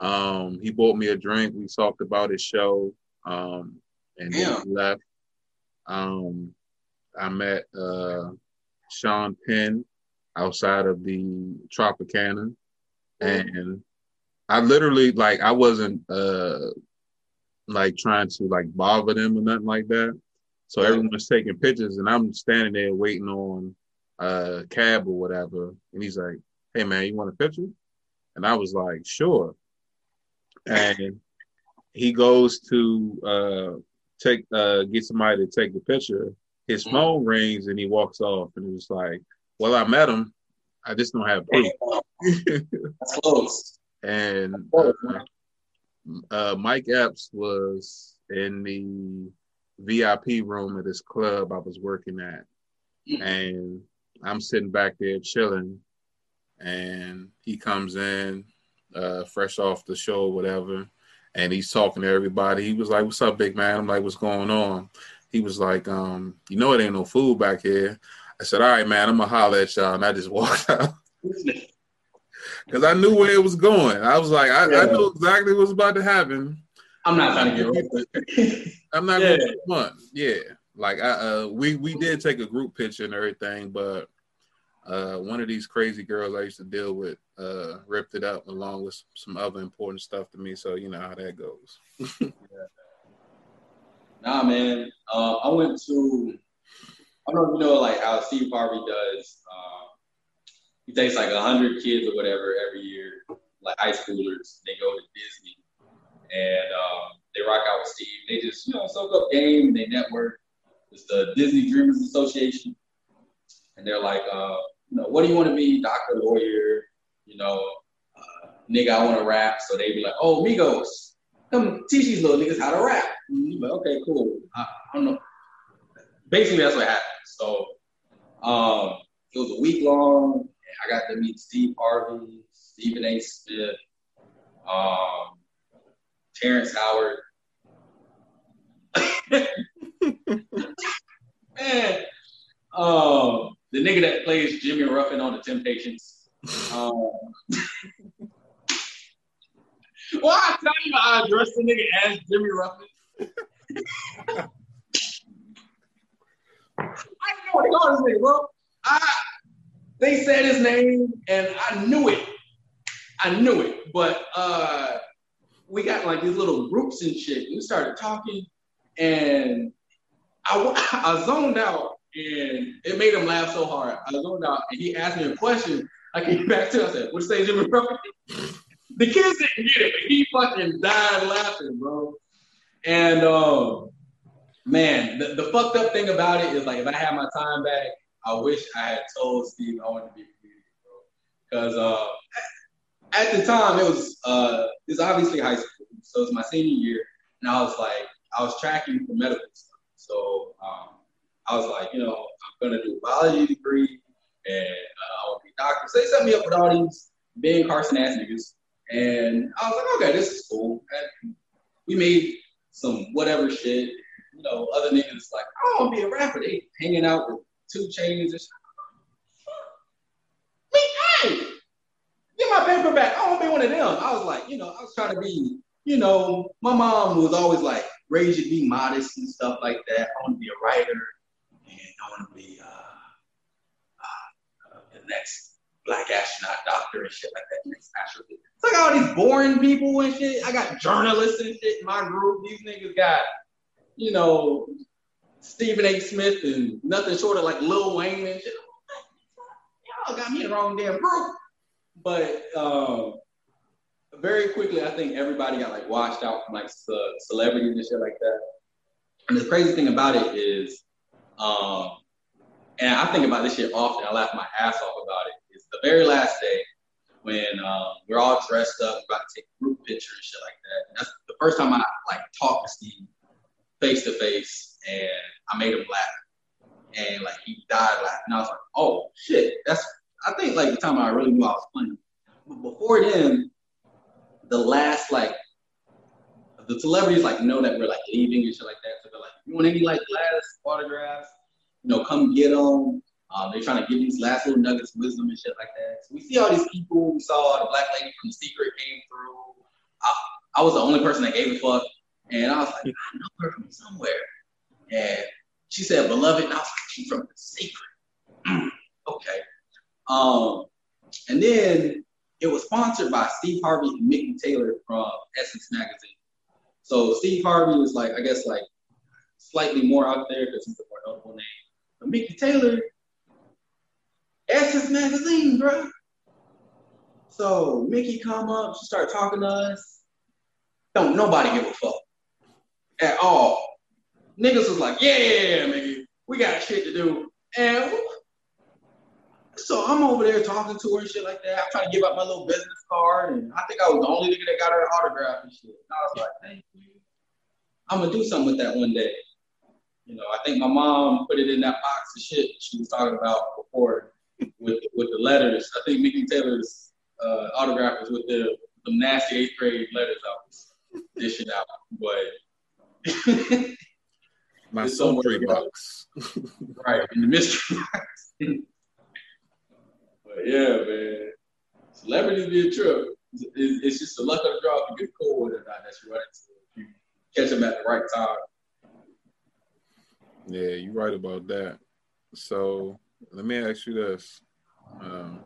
Speaker 2: Um, he bought me a drink. We talked about his show, um, and then he left. Um, I met uh, Sean Penn outside of the Tropicana, and I literally like I wasn't uh, like trying to like bother them or nothing like that. So everyone was taking pictures, and I'm standing there waiting on a cab or whatever. And he's like, "Hey man, you want a picture?" And I was like, "Sure." and he goes to uh, take uh, get somebody to take the picture. His mm-hmm. phone rings and he walks off, and it's like, "Well, I met him. I just don't have proof."
Speaker 1: That's close.
Speaker 2: and uh, uh, Mike Epps was in the VIP room at this club I was working at, mm-hmm. and I'm sitting back there chilling, and he comes in uh, fresh off the show, whatever. And he's talking to everybody. He was like, "What's up, big man?" I'm like, "What's going on?" He was like, um, "You know, it ain't no food back here." I said, "All right, man, I'm gonna holler at y'all," and I just walked out because I knew where it was going. I was like, I, yeah. I knew exactly what was about to happen.
Speaker 1: I'm not trying to get
Speaker 2: I'm not yeah. going to Yeah, like I, uh, we we did take a group picture and everything, but uh, one of these crazy girls I used to deal with uh, ripped it up along with some other important stuff to me. So you know how that goes.
Speaker 1: yeah. Nah, man. Uh, I went to I don't know if you know like how Steve Harvey does. Um, he takes like hundred kids or whatever every year, like high schoolers. They go to Disney and um, they rock out with Steve. They just you know soak up game. And they network. It's the Disney Dreamers Association, and they're like, uh, you know, what do you want to be? Doctor, lawyer, you know, uh, nigga, I want to rap. So they be like, oh, Migos, come teach these little niggas how to rap. Like, okay, cool. I, I, don't know. Basically, that's what happened. So um, it was a week long. I got to meet Steve Harvey, Stephen A. Smith, um, Terrence Howard. Man, um, the nigga that plays Jimmy Ruffin on The Temptations. Um, well, I tell you, I addressed the nigga as Jimmy Ruffin. I know this nigga, bro. I they said his name and I knew it. I knew it, but uh, we got like these little groups and shit. And We started talking, and I, I zoned out, and it made him laugh so hard. I zoned out, and he asked me a question. I came back to. Him, I said, "What say, Jimmy Ruffin?" the kids didn't get it, but he fucking died laughing, bro. And um, man, the, the fucked up thing about it is like if I had my time back, I wish I had told Steve I wanted to be a comedian, bro. Because uh, at the time it was uh, obviously high school, so it was my senior year, and I was like, I was tracking for medical stuff. So um, I was like, you know, I'm gonna do a biology degree, and uh, I want to be a doctor. So they set me up with all these Ben Carson ass niggas, and I was like, okay, this is cool. And we made some whatever shit. You know, other niggas like, I want to be a rapper. They hanging out with 2 Chainz and shit. Me, hey, get my paper back. I want to be one of them. I was like, you know, I was trying to be, you know, my mom was always like, raise you be modest and stuff like that. I want to be a writer and I want to be uh, uh, the next black astronaut doctor and shit like that. Next astronaut. It's like all these boring people and shit. I got journalists and shit in my group. These niggas got, you know, Stephen A. Smith and nothing short of like Lil Wayne and shit. Y'all got me in the wrong damn group. But um, very quickly, I think everybody got like washed out from like celebrities and shit like that. And the crazy thing about it is, um, and I think about this shit often. I laugh my ass off about it. It's the very last day when um, we're all dressed up, about to take group picture and shit like that. And that's the first time I like talked to Steve face to face, and I made him laugh, and like he died laughing. And I was like, oh shit, that's I think like the time I really knew I was playing. But before then, the last like the celebrities like know that we're like leaving and shit like that. So they're like, you want any like last autographs? You know, come get them. Um, they're trying to give these last little nuggets of wisdom and shit like that. So we see all these people. We saw the black lady from The Secret came through. I, I was the only person that gave a fuck. And I was like, I know her from somewhere. And she said, beloved. And I was like, she's from The Secret. okay. Um, and then it was sponsored by Steve Harvey and Mickey Taylor from Essence Magazine. So Steve Harvey was like, I guess, like slightly more out there because he's a more notable name. But Mickey Taylor Essence Magazine, bro. So Mickey come up, she start talking to us. Don't nobody give a fuck at all. Niggas was like, yeah, nigga, we got shit to do. And so I'm over there talking to her and shit like that. I'm trying to give out my little business card, and I think I was the only nigga that got her autograph and shit. And I was like, thank you. I'm gonna do something with that one day. You know, I think my mom put it in that box of shit she was talking about before with with the letters. I think Mickey Taylor's uh, autograph was with the the nasty eighth grade letters I was dishing out, but
Speaker 2: my mystery box,
Speaker 1: right in the mystery box. but yeah, man, celebrities be a trip. It's, it's just the luck of the draw you get cool with it or not. That's right. If you catch them at the right time.
Speaker 2: Yeah, you're right about that. So let me ask you this. Um,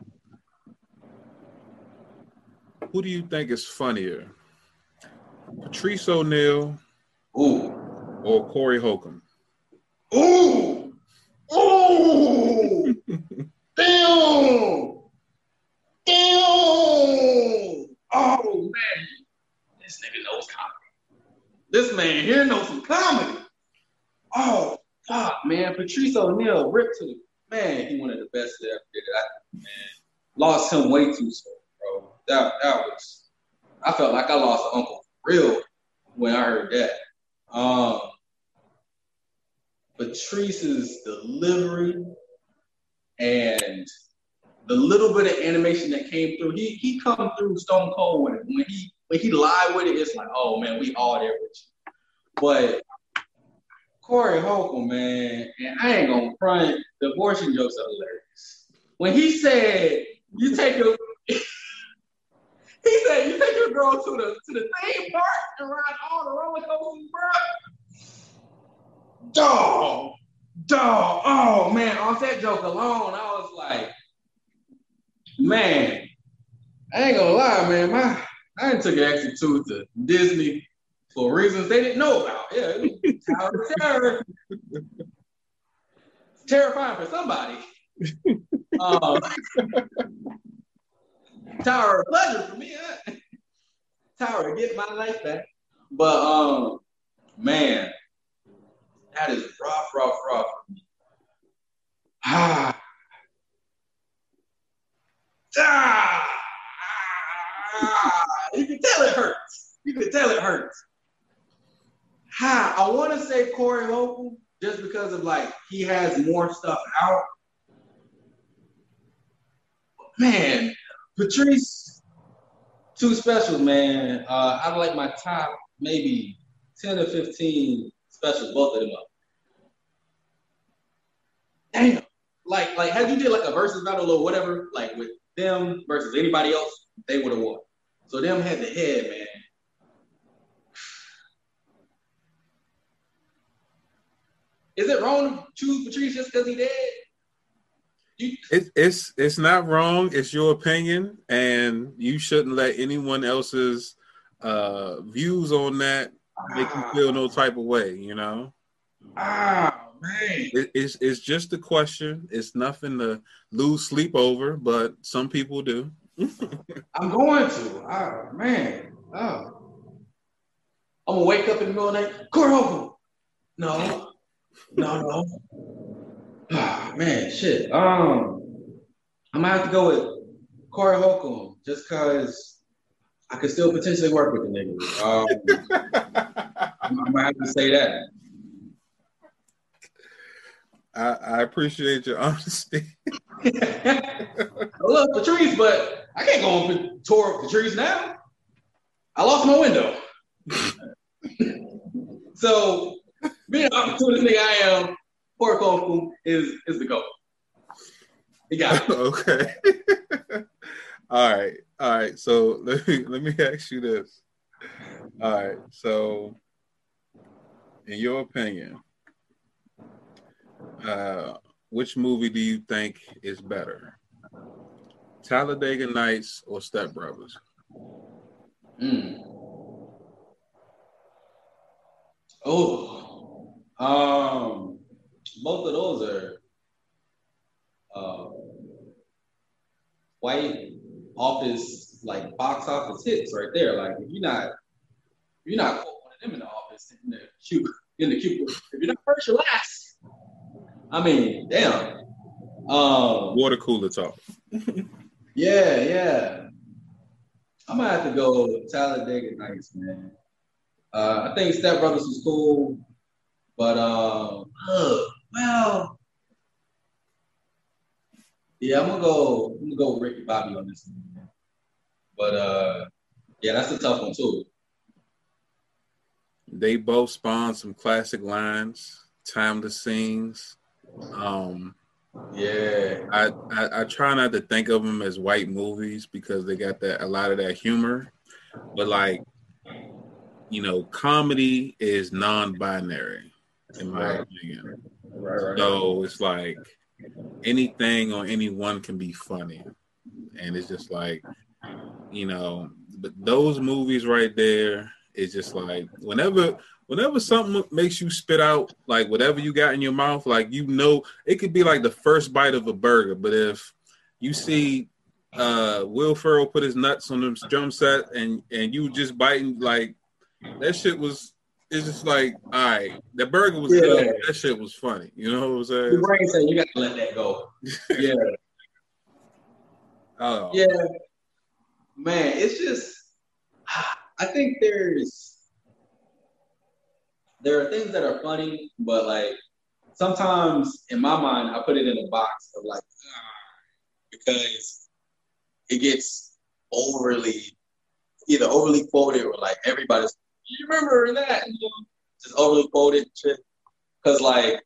Speaker 2: who do you think is funnier? Patrice O'Neal
Speaker 1: Ooh.
Speaker 2: Or Corey Holcomb.
Speaker 1: Ooh. Ooh. Damn. Damn. Oh man. This nigga knows comedy. This man here knows some comedy. Oh fuck, man. Patrice O'Neal ripped to the man, he one of the best that ever did it. man, lost him way too soon, bro. That that was I felt like I lost an uncle real when I heard that. Um, Patrice's delivery and the little bit of animation that came through, he he come through stone cold when when he when he lied with it, it's like, oh man, we all there with you. But Corey Holcomb, man, and I ain't gonna front, the abortion jokes are hilarious. When he said, you take your he said, you take your girl to the to the theme park and ride all the roller coasters, bro. Dog, dog, oh man, off that joke alone, I was like, man, I ain't gonna lie, man, my I took an two to Disney for reasons they didn't know about. Yeah, Tower of Terror. terrifying for somebody. um, Tower of Pleasure for me. Huh? Tower to get my life back. But um, man, that is rough, rough, rough. Ah. Ah. you can tell it hurts. You can tell it hurts. Ha, I want to say Corey Holcomb just because of like he has more stuff out. Man, Patrice, too special, man. Uh, I like my top maybe 10 or 15 specials, both of them up. Damn. Like, like had you did like a versus battle or whatever, like with them versus anybody else, they would have won. So them had the head, man. Is it wrong to choose Patrice just because he dead?
Speaker 2: It, it's it's not wrong. It's your opinion, and you shouldn't let anyone else's uh, views on that make you feel no type of way. You know.
Speaker 1: Ah man,
Speaker 2: it, it's it's just a question. It's nothing to lose sleep over, but some people do.
Speaker 1: I'm going to. Oh man. Oh. I'm gonna wake up in the middle of the night. Corey No. No, no. Oh, man, shit. Um, I might have to go with Corey Holcomb just because I could still potentially work with the nigga. Um, I might have to say that.
Speaker 2: I, I appreciate your honesty.
Speaker 1: I love Patrice, but I can't go on tour with Patrice now. I lost my window. so, being an opportunist nigga I am, Holcomb is is the goal. He got it.
Speaker 2: okay. all right. All right. So let me let me ask you this. All right. So in your opinion, uh, which movie do you think is better? Talladega Nights or Step Brothers?
Speaker 1: Mm. Oh, um, both of those are uh, white office like box office hits right there. Like if you're not if you're not one of them in the office in the cube in the cubicle, if you're not first, you're last. I mean, damn. Um,
Speaker 2: Water cooler talk.
Speaker 1: yeah, yeah. I'm gonna have to go Talladega Nights, man. Uh, I think Step Brothers was cool, but um, well, yeah, I'm gonna go. I'm gonna go with Ricky Bobby on this one. But uh, yeah, that's a tough one too.
Speaker 2: They both spawned some classic lines, timeless scenes. Um,
Speaker 1: yeah,
Speaker 2: I, I I try not to think of them as white movies because they got that a lot of that humor, but like, you know, comedy is non-binary in my right. opinion. Right, right. So it's like anything or anyone can be funny. And it's just like, you know, but those movies right there is just like whenever whenever something makes you spit out like whatever you got in your mouth, like you know, it could be like the first bite of a burger, but if you see uh Will Ferrell put his nuts on the drum set and and you just biting like that shit was it's just like, all right, the burger was yeah. good. That shit was funny. You know what I'm saying?
Speaker 1: Your brain said you got to let that go. yeah. Oh. Yeah. Man, it's just I think there's there are things that are funny, but like sometimes in my mind I put it in a box of like ah, because it gets overly either overly quoted or like everybody's you remember that? You know, just overly quoted shit. Cause like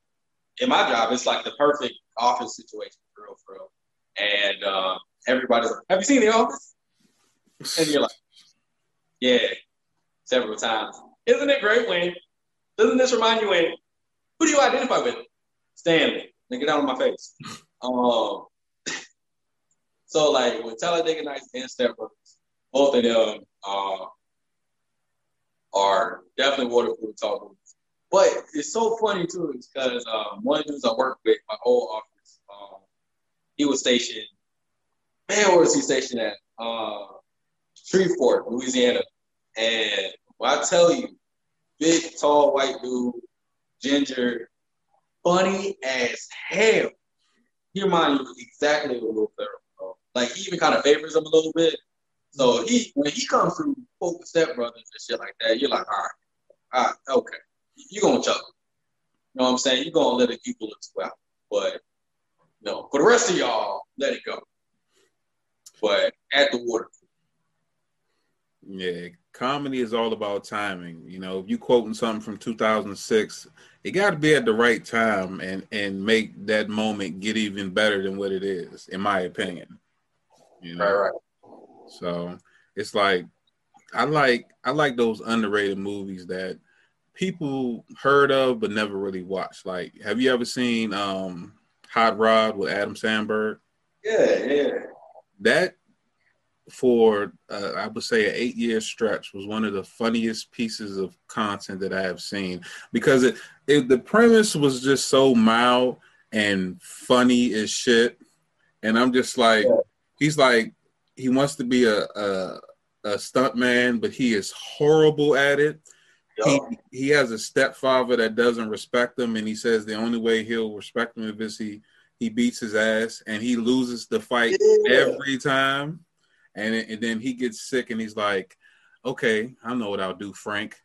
Speaker 1: in my job, it's like the perfect office situation for real, for real. And uh, everybody's like, "Have you seen The Office?" And you're like, "Yeah, several times." Isn't it great, Wayne? Doesn't this remind you, Wayne? Who do you identify with? Stanley. Then get out of my face. um, so like with Talladega Nights and Step Brothers, both of them uh, are definitely water cooler talk movies. But it's so funny too, because um, one of the dudes I work with, my old office, um, he was stationed. Man, where was he stationed at? Uh, Shreveport, Louisiana. And when I tell you, big, tall, white dude, ginger, funny as hell. He reminds you exactly of Will Ferrell. Like he even kind of favors him a little bit. So he when he comes through quote Step Brothers and shit like that, you're like, all right, all right, okay, you're gonna chuckle. You know what I'm saying? You're gonna let it a little well, but you know, for the rest of y'all, let it go. But at the water.
Speaker 2: Yeah, comedy is all about timing. You know, if you quoting something from 2006, it got to be at the right time and and make that moment get even better than what it is, in my opinion.
Speaker 1: You know? Right, right.
Speaker 2: So it's like I like I like those underrated movies that people heard of but never really watched. Like, have you ever seen um Hot Rod with Adam Sandberg?
Speaker 1: Yeah, yeah.
Speaker 2: That for uh, I would say an eight year stretch was one of the funniest pieces of content that I have seen because it, it the premise was just so mild and funny as shit, and I'm just like, yeah. he's like he wants to be a a, a stunt man, but he is horrible at it. He he has a stepfather that doesn't respect him, and he says the only way he'll respect him is he he beats his ass, and he loses the fight yeah. every time, and and then he gets sick, and he's like, okay, I know what I'll do, Frank.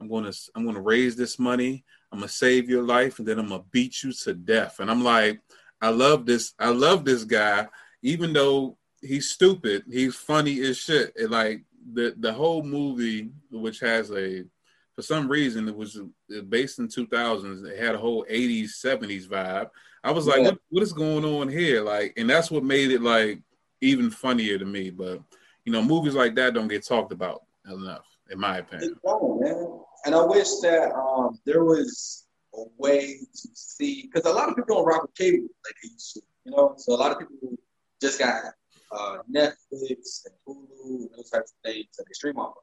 Speaker 2: I'm gonna I'm gonna raise this money. I'm gonna save your life, and then I'm gonna beat you to death. And I'm like, I love this. I love this guy, even though he's stupid. He's funny as shit. And like the the whole movie, which has a for some reason it was based in 2000s. It had a whole 80s 70s vibe. I was like, yeah. what, what is going on here? Like, and that's what made it like even funnier to me. But you know, movies like that don't get talked about enough, in my opinion.
Speaker 1: man. And I wish that um, there was a way to see because a lot of people don't rock with cable like they used to. You know, so a lot of people just got uh, Netflix and Hulu and those types of things that they stream off of.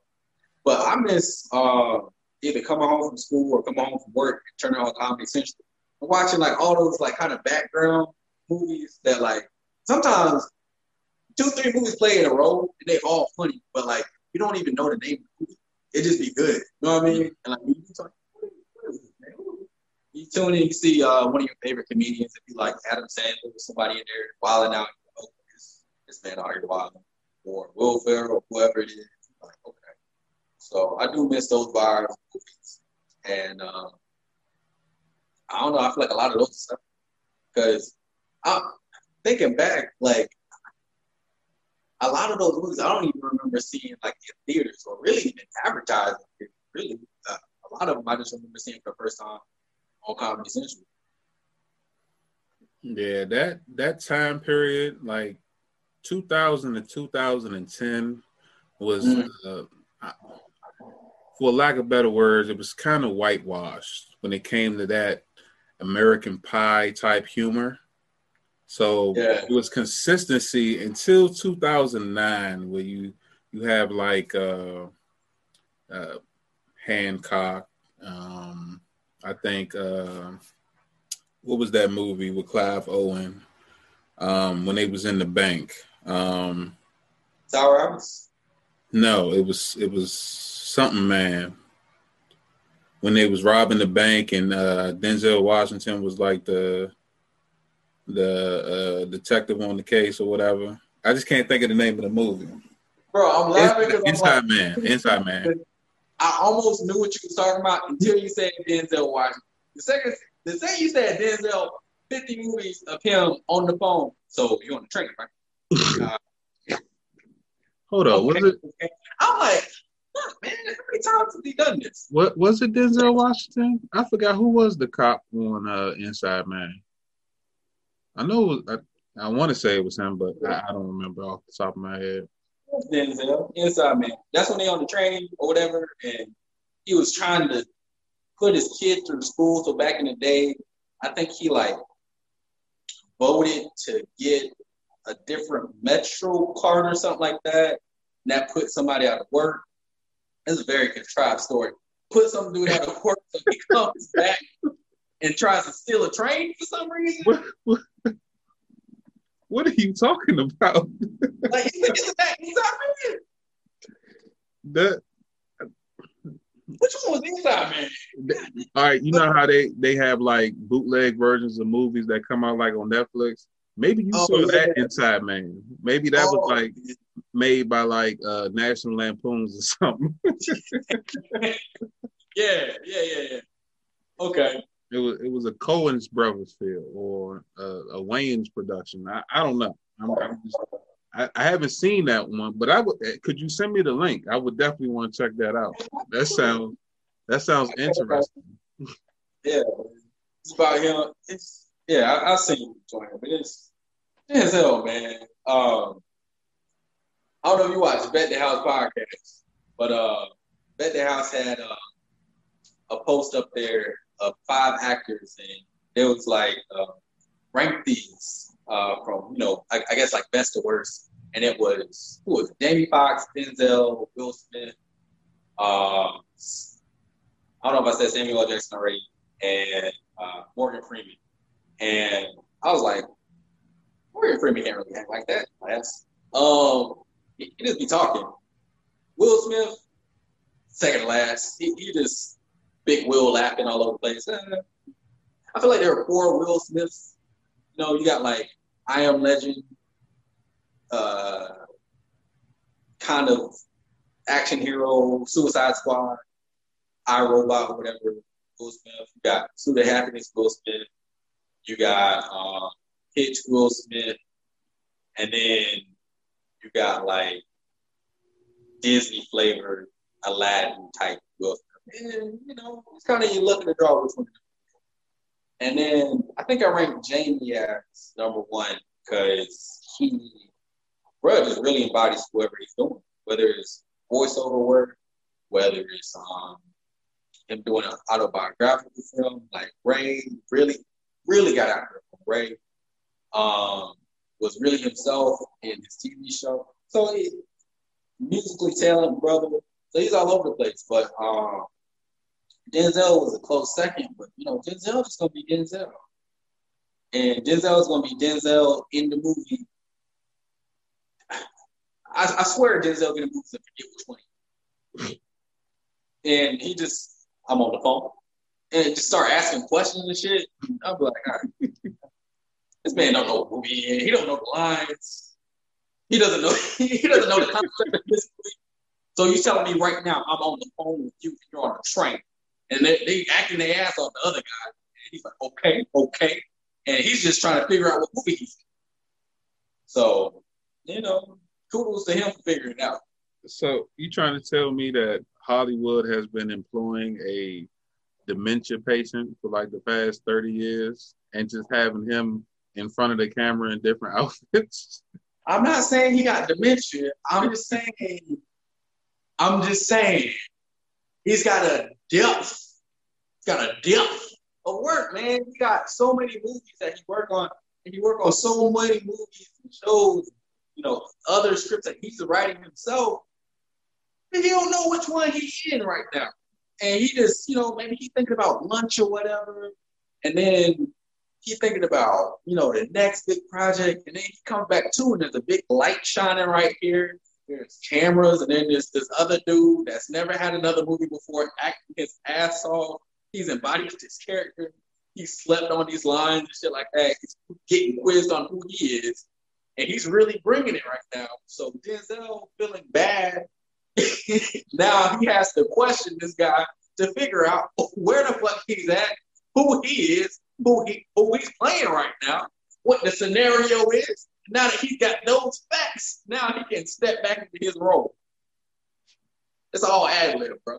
Speaker 1: But I miss uh, either coming home from school or coming home from work and turning on Comedy Central. I'm watching like all those like kind of background movies that like sometimes two, three movies play in a row and they all funny, but like you don't even know the name of the movie. It just be good. You know what I mean? And like you talk, you tune in, you see uh, one of your favorite comedians, if you like Adam Sandler or somebody in there wilding out this man out here wilding, or Will Ferrell, or whoever it is. Like, okay. So I do miss those bars movies. And um, I don't know, I feel like a lot of those stuff. Because I'm thinking back, like a lot of those movies I don't even remember seeing like in theaters or really even advertising. Really, uh, a lot of them I just remember seeing for the first time on Comedy Central.
Speaker 2: Yeah, that that time period, like 2000 to 2010 was, mm. uh, for lack of better words, it was kind of whitewashed when it came to that American Pie type humor. So yeah. it was consistency until 2009, where you you have like uh, uh, Hancock. Um, I think uh, what was that movie with Clive Owen um, when they was in the bank? Um,
Speaker 1: Sour
Speaker 2: No, it was it was something, man. when they was robbing the bank and uh, Denzel Washington was like the the uh, detective on the case or whatever. I just can't think of the name of the movie.
Speaker 1: Bro, I'm laughing
Speaker 2: because Inside like, Man. Inside Man.
Speaker 1: I almost knew what you was talking about until you said Denzel Washington. The second, the second you said Denzel, 50 movies of him on the phone. So you're on the train, right?
Speaker 2: Uh, Hold on, okay. was
Speaker 1: it? I'm like, man, how many times has he done this?
Speaker 2: What was it, Denzel Washington? I forgot who was the cop on uh, Inside Man. I know I, I want to say it was him, but I, I, don't remember off the top of my head.
Speaker 1: Denzel, Inside Man. That's when they on the train or whatever, and he was trying to put his kid through school. So back in the day, I think he like voted to get a different Metro card or something like that. And that put somebody out of work. It's a very contrived story. Put some dude out of work so he comes back and tries to steal a train for some reason.
Speaker 2: What, what, what are you talking about?
Speaker 1: like he's, he's, he's
Speaker 2: that
Speaker 1: which one was Inside Man?
Speaker 2: All right, you know how they they have like bootleg versions of movies that come out like on Netflix. Maybe you oh, saw yeah. that Inside Man. Maybe that oh. was like made by like uh National Lampoons or something.
Speaker 1: yeah, yeah, yeah, yeah. Okay.
Speaker 2: It was it was a Coen's brothers film or a Wayans production. I, I don't know. I'm, I'm just, I, I, haven't seen that one, but I would. Could you send me the link? I would definitely want to check that out. That sounds that sounds interesting.
Speaker 1: Yeah, it's about him. It's yeah, I, have seen join but it's hell, man. Um, I don't know if you watch Bet the House podcast, but uh, Bet the House had uh, a post up there of five actors, and it was like uh, rank these uh, from you know I, I, guess like best to worst, and it was who was? Jamie Foxx, Denzel, Will Smith. Um, I don't know if I said Samuel L. Jackson already, and uh, Morgan Freeman, and I was like, Morgan Freeman can't really act like that. That's um, he, he just be talking. Will Smith, second last. He, he just Big Will laughing all over the place. Eh, I feel like there are four Will Smiths. You know, you got like I Am Legend, uh, kind of action hero, Suicide Squad, I Robot, whatever. Will Smith. You got Pursuit of Happiness, Will Smith. You got um, Hitch, Will Smith, and then you got like Disney flavored Aladdin type Will Smith and you know, it's kind of you looking to draw which one. And then I think I ranked Jamie as number one because he, bro, just really embodies whoever he's doing, whether it's voiceover work, whether it's um him doing an autobiographical film like Ray, really, really got out there from Ray. Um, was really himself in his TV show. So he, musically talented brother. So he's all over the place. But um, Denzel was a close second, but you know, Denzel is gonna be Denzel. And Denzel is gonna be Denzel in the movie. I, I swear Denzel gonna move and forget which one. and he just I'm on the phone. And just start asking questions and shit. I'll be like, all right. this man don't know what movie is, he don't know the lines. He doesn't know he doesn't know the concept of this movie. So you telling me right now I'm on the phone with you, and you're on a train and they, they acting their ass off the other guy. And he's like, okay, okay, and he's just trying to figure out what movie he's in. So, you know, kudos to him for figuring it out.
Speaker 2: So you trying to tell me that Hollywood has been employing a dementia patient for like the past 30 years and just having him in front of the camera in different outfits?
Speaker 1: I'm not saying he got dementia. I'm just saying, I'm just saying he's got a depth. He's got a depth of work, man. He got so many movies that he work on, and he work on so many movies and shows, you know, other scripts that he's writing himself. And he don't know which one he's in right now. And he just, you know, maybe he's thinking about lunch or whatever. And then he's thinking about, you know, the next big project. And then he comes back to and there's a big light shining right here. There's cameras, and then there's this other dude that's never had another movie before, acting his ass off. He's embodied this character. He slept on these lines and shit like that. He's getting quizzed on who he is, and he's really bringing it right now. So Denzel feeling bad. now he has to question this guy to figure out where the fuck he's at, who he is, who he who he's playing right now, what the scenario is. Now that he's got those facts, now he can step back into his role. It's all ad lib, bro.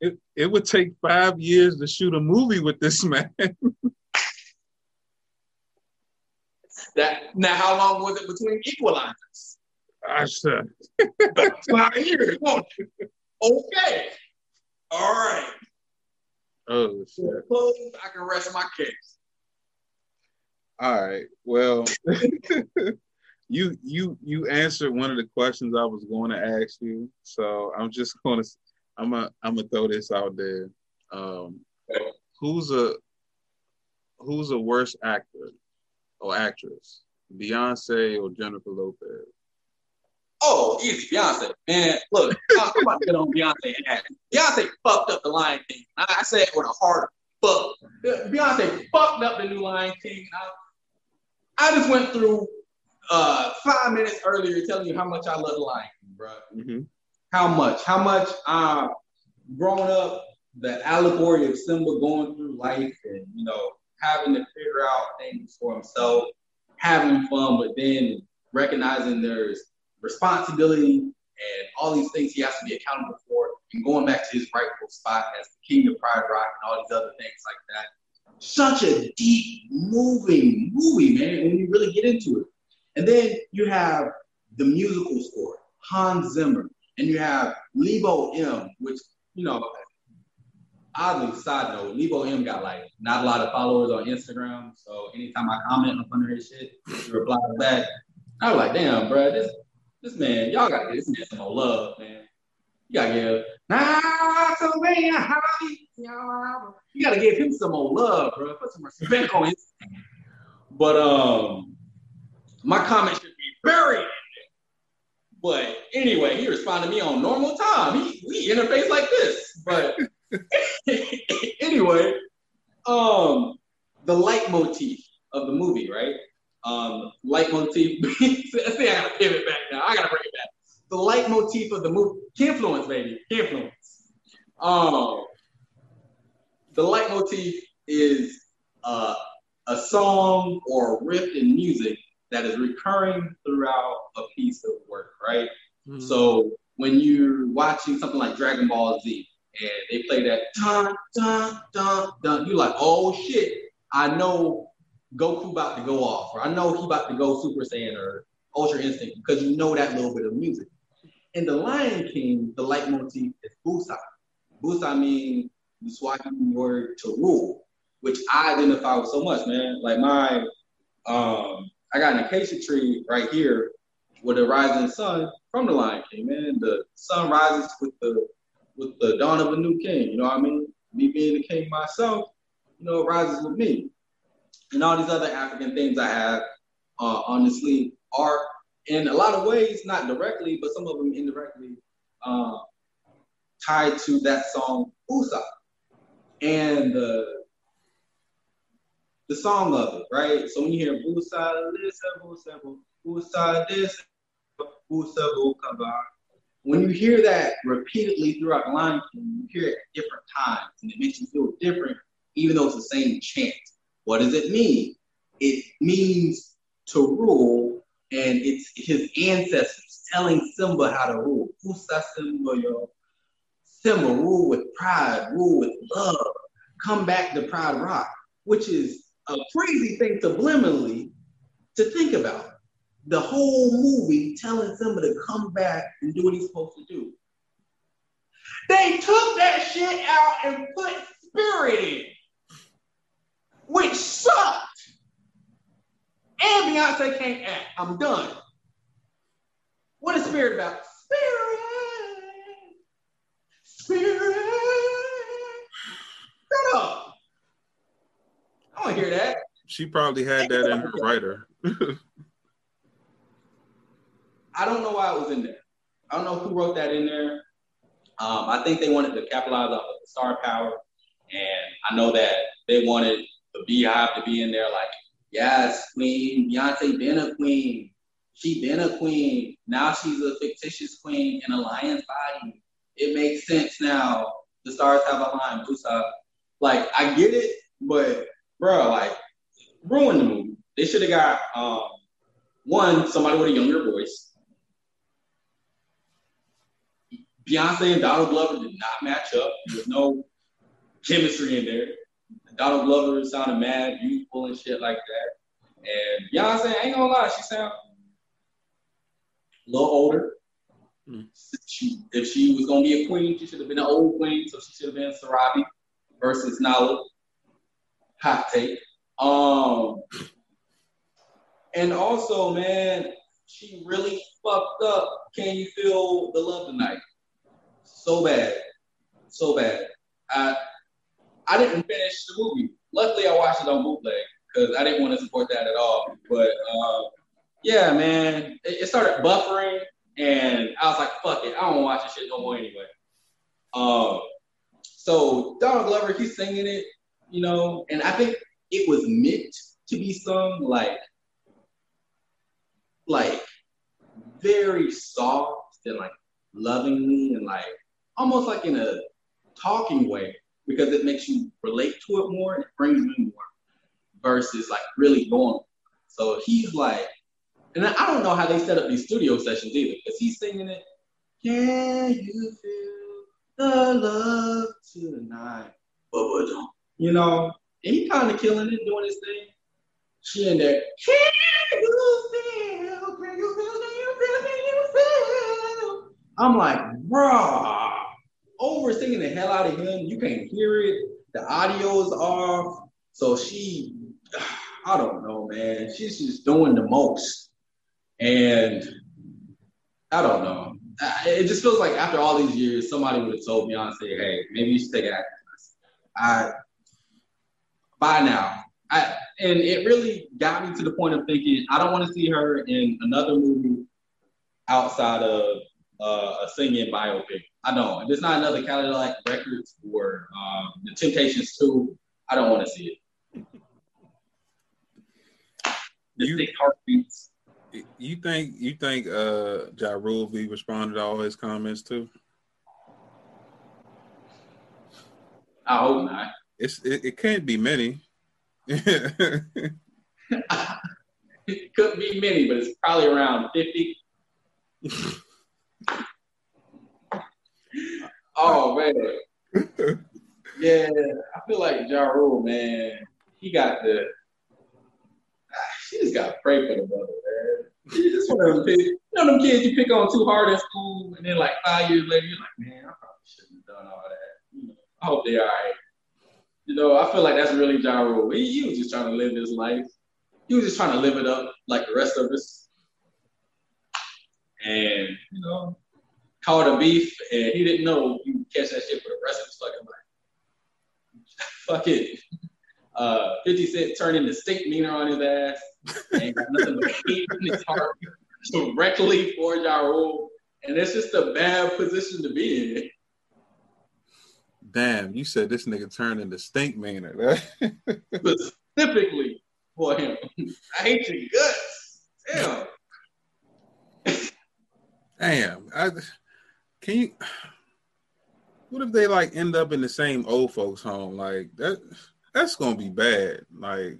Speaker 2: It, it would take five years to shoot a movie with this man.
Speaker 1: that now, how long was it between equalizers?
Speaker 2: I said
Speaker 1: five years. Okay. All right.
Speaker 2: Oh shit.
Speaker 1: I can rest my case.
Speaker 2: All right. Well, you you you answered one of the questions I was going to ask you, so I'm just going to I'm a I'm gonna throw this out there. Um, who's a who's a worse actor or actress, Beyonce or Jennifer Lopez?
Speaker 1: Oh, easy, Beyonce. Man, look, I'm about to get on Beyonce act. Beyonce fucked up the Lion King. I, I say it with a heart. Fuck. Beyonce fucked up the new Lion King. I, I just went through uh, five minutes earlier telling you how much I love the Lion King, bro. Mm-hmm. How much? How much? Uh, growing up, the allegory of Simba going through life and you know having to figure out things for himself, having fun, but then recognizing there's responsibility and all these things he has to be accountable for, and going back to his rightful spot as the king of Pride Rock and all these other things like that. Such a deep, moving movie, man, when you really get into it. And then you have the musical score, Hans Zimmer, and you have Lebo M, which, you know, oddly, side note, Lebo M got like not a lot of followers on Instagram. So anytime I comment on of his shit, he replies back. I was like, damn, bro, this this man, y'all gotta this man some love, man. You gotta give you gotta give him some more love, bro. Put some respect on his But um my comment should be buried but anyway, he responded to me on normal time. He we interface like this. But anyway, um, the leitmotif of the movie, right? Um, leitmotif. see, I gotta pivot back now. I gotta bring it back. The leitmotif of the movie, influence, baby, influence. Um, the leitmotif is uh, a song or a riff in music that is recurring throughout a piece of work, right? Mm-hmm. So when you're watching something like Dragon Ball Z and they play that dun dun dun dun, you're like, oh shit, I know Goku about to go off, or I know he about to go Super Saiyan or Ultra Instinct because you know that little bit of music. In The Lion King, the leitmotif is Busai. Means the Swahili word to rule, which I identify with so much, man. Like my um I got an acacia tree right here with a rising sun from the Lion King, man. The sun rises with the with the dawn of a new king. You know what I mean? Me being the king myself, you know, it rises with me. And all these other African things I have, uh, honestly, are in a lot of ways, not directly, but some of them indirectly, uh, tied to that song Usa. And the the song of it, right? So when you hear Busa Lisa, Busa, Busa this, Bukaba, when you hear that repeatedly throughout the line, you hear it at different times, and it makes you feel different, even though it's the same chant. What does it mean? It means to rule, and it's his ancestors telling Simba how to rule. Busa Simba, yo. Simba, rule with pride, rule with love. Come back to Pride Rock, which is a crazy thing subliminally to think about. The whole movie telling somebody to come back and do what he's supposed to do. They took that shit out and put spirit in, which sucked. And Beyonce can't act. I'm done. What is spirit about? Spirit. Hear that.
Speaker 2: She probably had that in her writer.
Speaker 1: I don't know why it was in there. I don't know who wrote that in there. Um, I think they wanted to capitalize off of the star power, and I know that they wanted the BeyHive to be in there. Like, yes, Queen Beyonce been a queen. She been a queen. Now she's a fictitious queen in a lion's body. It makes sense now. The stars have a line, Busa. Like, I get it, but bro, like, ruined the movie. They should have got um, one somebody with a younger voice. Beyonce and Donald Glover did not match up. There was no chemistry in there. Donald Glover sounded mad, youthful, and shit like that. And Beyonce, ain't gonna lie, she sound a little older. Mm. She, if she was gonna be a queen, she should have been an old queen, so she should have been Sarabi versus Nala. Hot take. Um, and also, man, she really fucked up. Can you feel the love tonight? So bad, so bad. I I didn't finish the movie. Luckily, I watched it on bootleg because I didn't want to support that at all. But um, yeah, man, it, it, started buffering, and I was like, "Fuck it, I don't watch this shit no more anyway." Um, so Donald Glover, he's singing it, you know, and I think it was meant to be sung like, like very soft and like lovingly and like almost like in a talking way because it makes you relate to it more and it brings you more versus like really going. So he's like, and I don't know how they set up these studio sessions either because he's singing it. Can you feel the love tonight? You know, and he kind of killing it, doing his thing. She in there. Can you feel? Can you feel? Can you feel? Can you feel? I'm like, bruh over singing the hell out of him. You can't hear it. The audio is off. So she, I don't know, man. She's just doing the most. And I don't know. It just feels like after all these years, somebody would have told Beyonce, hey, maybe you should take an acting I by now. I and it really got me to the point of thinking I don't want to see her in another movie outside of uh, a singing biopic. I don't. If it's not another Cadillac Records or um, The Temptations 2, I don't want to see it.
Speaker 2: you, heartbeats. You think you think uh Ja Rule be responded to all his comments too?
Speaker 1: I hope not.
Speaker 2: It's it, it can't be many. it
Speaker 1: couldn't be many, but it's probably around fifty. Oh man. yeah, I feel like Ja Rule, man. He got the. She just got to pray for the brother, man. She just one of them kids. You know them kids you pick on too hard in school, and then like five years later, you're like, man, I probably shouldn't have done all that. You know, I hope they're all right. You know, I feel like that's really Ja Rule. He, he was just trying to live his life. He was just trying to live it up like the rest of us. And you know, caught a beef, and he didn't know he would catch that shit for the rest of his fucking life. Fuck it. Uh, 50 Cent turned into Stinkmeaner on his ass and got nothing but hate in his heart directly for Ja Rule. And it's just a bad position to be in.
Speaker 2: Damn, you said this nigga turned into Stinkmeaner.
Speaker 1: Specifically for him. I hate your guts. Damn.
Speaker 2: Damn. I, can you? What if they like end up in the same old folks' home? Like that. That's gonna be bad. Like,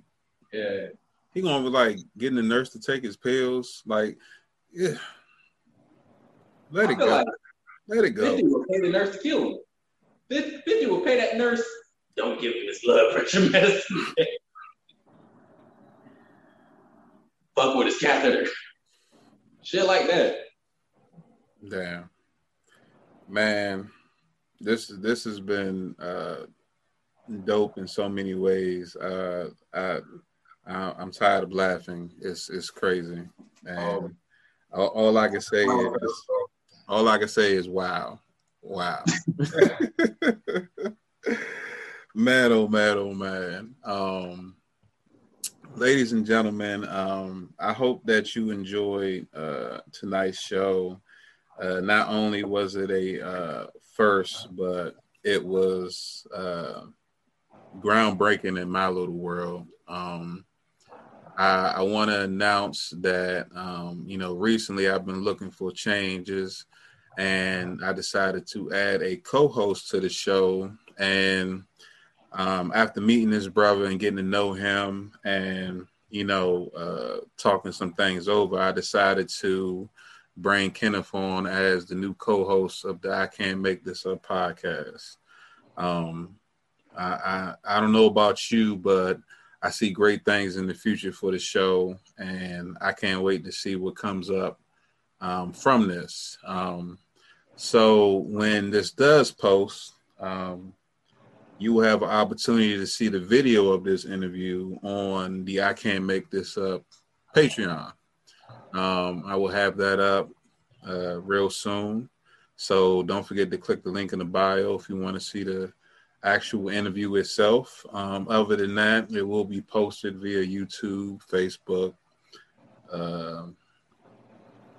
Speaker 1: yeah,
Speaker 2: he gonna be like getting the nurse to take his pills. Like, yeah. Let it go. Like Let it go.
Speaker 1: 50 will pay the nurse to kill him. 50 will pay that nurse. Don't give him his blood pressure medicine. Fuck with his catheter. Shit like that.
Speaker 2: Damn man, this this has been uh, dope in so many ways. Uh, I, I am tired of laughing. It's it's crazy, and oh. all, all, I can say is all I can say is wow, wow. man, oh man, oh man. Um, ladies and gentlemen, um, I hope that you enjoyed uh, tonight's show. uh, not only was it a uh, first, but it was uh, groundbreaking in my little world. Um, I, I want to announce that um, you know recently I've been looking for changes, and I decided to add a co-host to the show. And um, after meeting this brother and getting to know him, and you know uh, talking some things over, I decided to bring Kenneth on as the new co-host of the I Can't Make This Up podcast. Um, I, I, I don't know about you, but I see great things in the future for the show, and I can't wait to see what comes up um, from this. Um, so when this does post, um, you will have an opportunity to see the video of this interview on the I Can't Make This Up Patreon. Um, I will have that up uh, real soon. So don't forget to click the link in the bio if you want to see the actual interview itself. Um, other than that, it will be posted via YouTube, Facebook, uh,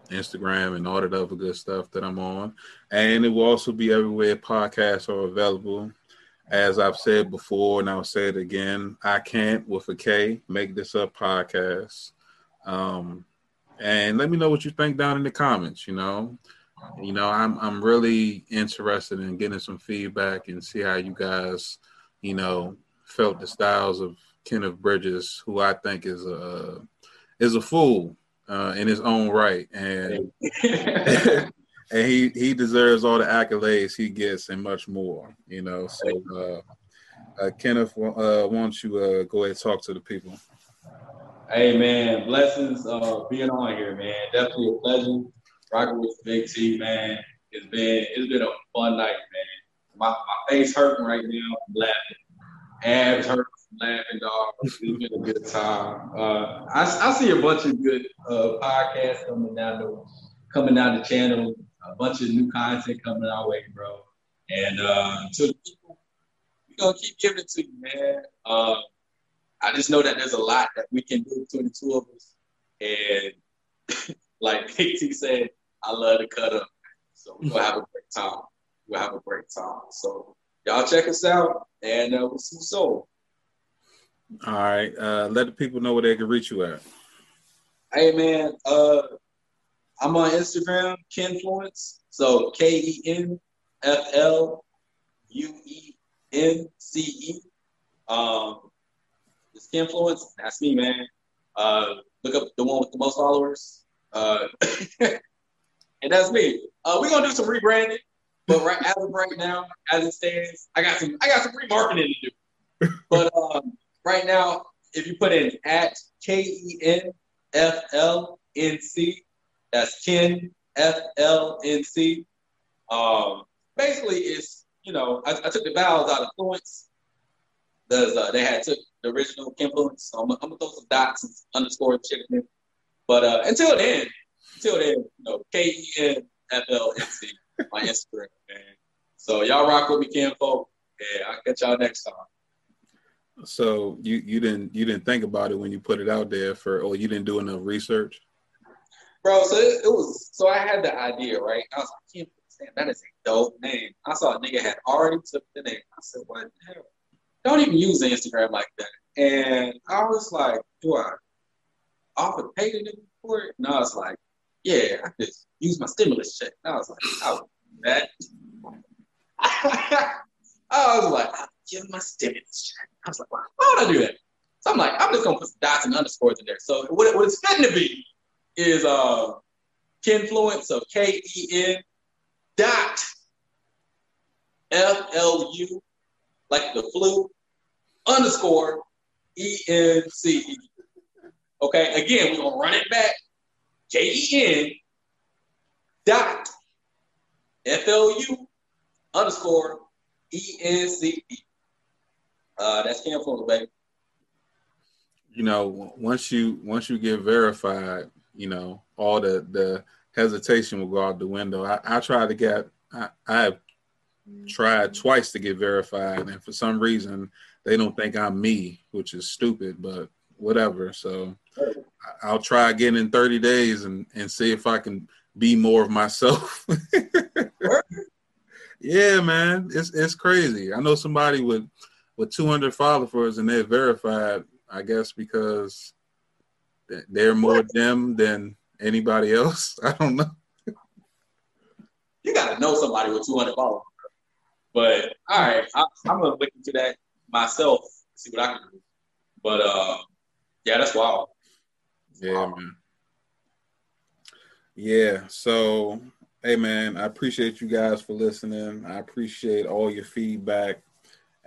Speaker 2: Instagram, and all that other good stuff that I'm on. And it will also be everywhere podcasts are available. As I've said before, and I'll say it again, I can't, with a K, make this up podcast. Um, and let me know what you think down in the comments. You know, you know, I'm I'm really interested in getting some feedback and see how you guys, you know, felt the styles of Kenneth Bridges, who I think is a is a fool uh, in his own right, and and he he deserves all the accolades he gets and much more. You know, so uh, uh, Kenneth, uh, why don't you uh, go ahead and talk to the people?
Speaker 1: Hey man, blessings uh being on here, man. Definitely a pleasure. Rocking with Big T, man. It's been it's been a fun night, man. My my face hurting right now from laughing. Abs hurting from laughing, dog. It's been a good time. Uh, I, I see a bunch of good uh, podcasts coming down the coming down the channel. A bunch of new content coming our way, bro. And uh, to the people, we gonna keep giving it to you, man. Uh, I just know that there's a lot that we can do between the two of us. And like KT said, I love to cut up. So we're gonna have a great time. We'll have a great time. So y'all check us out and uh, we'll see you soon. All
Speaker 2: right. Uh, let the people know where they can reach you at.
Speaker 1: Hey man, uh, I'm on Instagram, Kenfluence. So K E N F L U E N C E. Um, it's Kenfluence. That's me, man. Uh, look up the one with the most followers. Uh, and that's me. Uh, we're gonna do some rebranding, but right as of right now, as it stands, I got some I got some remarketing to do. But um, right now, if you put in at K E N F L N C, that's Ken F L N C. Um, basically, it's you know I, I took the vowels out of fluence. There's, uh, they had took the original influence. So I'm, I'm, gonna throw some dots and underscore chicken. But uh, until then, until then, you know, K E N F L N C, my Instagram, man. So y'all rock with me, Ken folk. Yeah, I'll catch y'all next time.
Speaker 2: So you you didn't you didn't think about it when you put it out there for or you didn't do enough research?
Speaker 1: Bro, so it, it was so I had the idea, right? I was like, Ken, that is a dope name. I saw a nigga had already took the name. I said, what the hell? Don't even use Instagram like that. And I was like, do I offer pay to them for it? And I was like, yeah, I just use my stimulus check. And I was like, I would do that. I was like, give my stimulus check. I was like, why, why would I do that? So I'm like, I'm just gonna put some dots and underscores in there. So what, what it's fitting to be is uh Kenfluence, so K E N dot F L U, like the flu, underscore E N C E. Okay, again, we're gonna run it back. K E N dot F L U underscore E N C E. Uh, that's Kenfluence, baby.
Speaker 2: You know, once you once you get verified, you know, all the the hesitation will go out the window. I, I tried to get I, I tried twice to get verified, and for some reason they don't think I'm me, which is stupid, but whatever. So I'll try again in 30 days and, and see if I can be more of myself. yeah, man, it's it's crazy. I know somebody with with 200 followers and they're verified. I guess because they're more them than anybody else. I don't know.
Speaker 1: You got to know somebody with 200 followers. But all right, I, I'm gonna look into that myself, see what I can do. But uh, yeah, that's wild.
Speaker 2: Yeah, wow. man. Yeah. So, hey, man, I appreciate you guys for listening. I appreciate all your feedback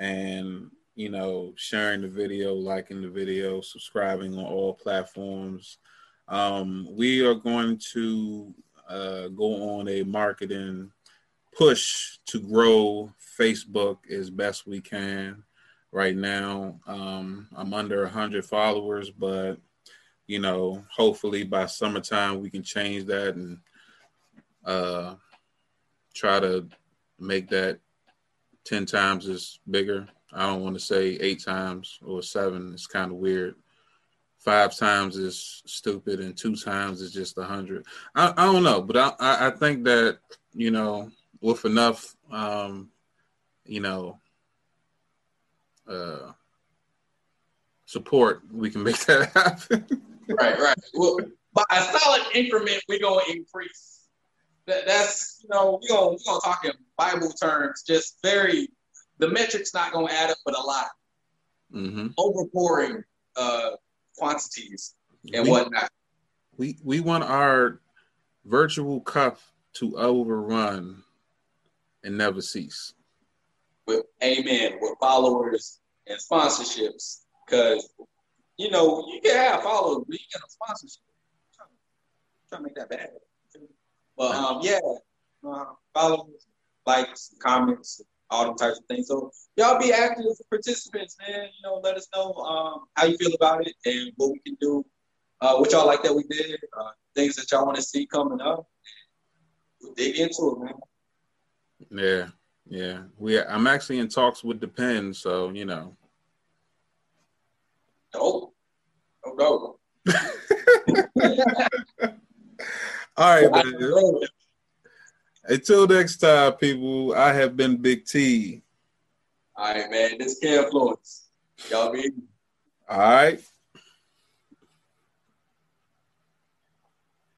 Speaker 2: and, you know, sharing the video, liking the video, subscribing on all platforms. Um, we are going to uh, go on a marketing push to grow Facebook as best we can right now. Um, I'm under 100 followers, but you know, hopefully by summertime we can change that and uh, try to make that 10 times is bigger. I don't want to say eight times or seven. It's kind of weird. Five times is stupid, and two times is just a hundred. I, I don't know, but I, I think that you know, with enough, um, you know, uh, support, we can make that happen
Speaker 1: right, right. Well, by a solid increment, we're gonna increase. That, that's you know we gonna we gonna talk in Bible terms. Just very the metrics not gonna add up, but a lot. Mm-hmm. Overpouring uh, quantities and we, whatnot.
Speaker 2: We we want our virtual cup to overrun and never cease.
Speaker 1: With amen, with followers and sponsorships, because you know, you can have followers, but you get a sponsorship. I'm trying, to make that bad. But um, yeah, uh, followers, likes, comments, all them types of things. So y'all be active participants, man. You know, let us know um, how you feel about it and what we can do. Uh, what y'all like that we did, uh, things that y'all want to see coming up. We'll dig into it, man.
Speaker 2: Yeah, yeah. We I'm actually in talks with the pen, so you know
Speaker 1: no. No, no.
Speaker 2: All right, man. Until next time, people, I have been Big
Speaker 1: T. All right, man. This is Kenfluence. Y'all be.
Speaker 2: All right.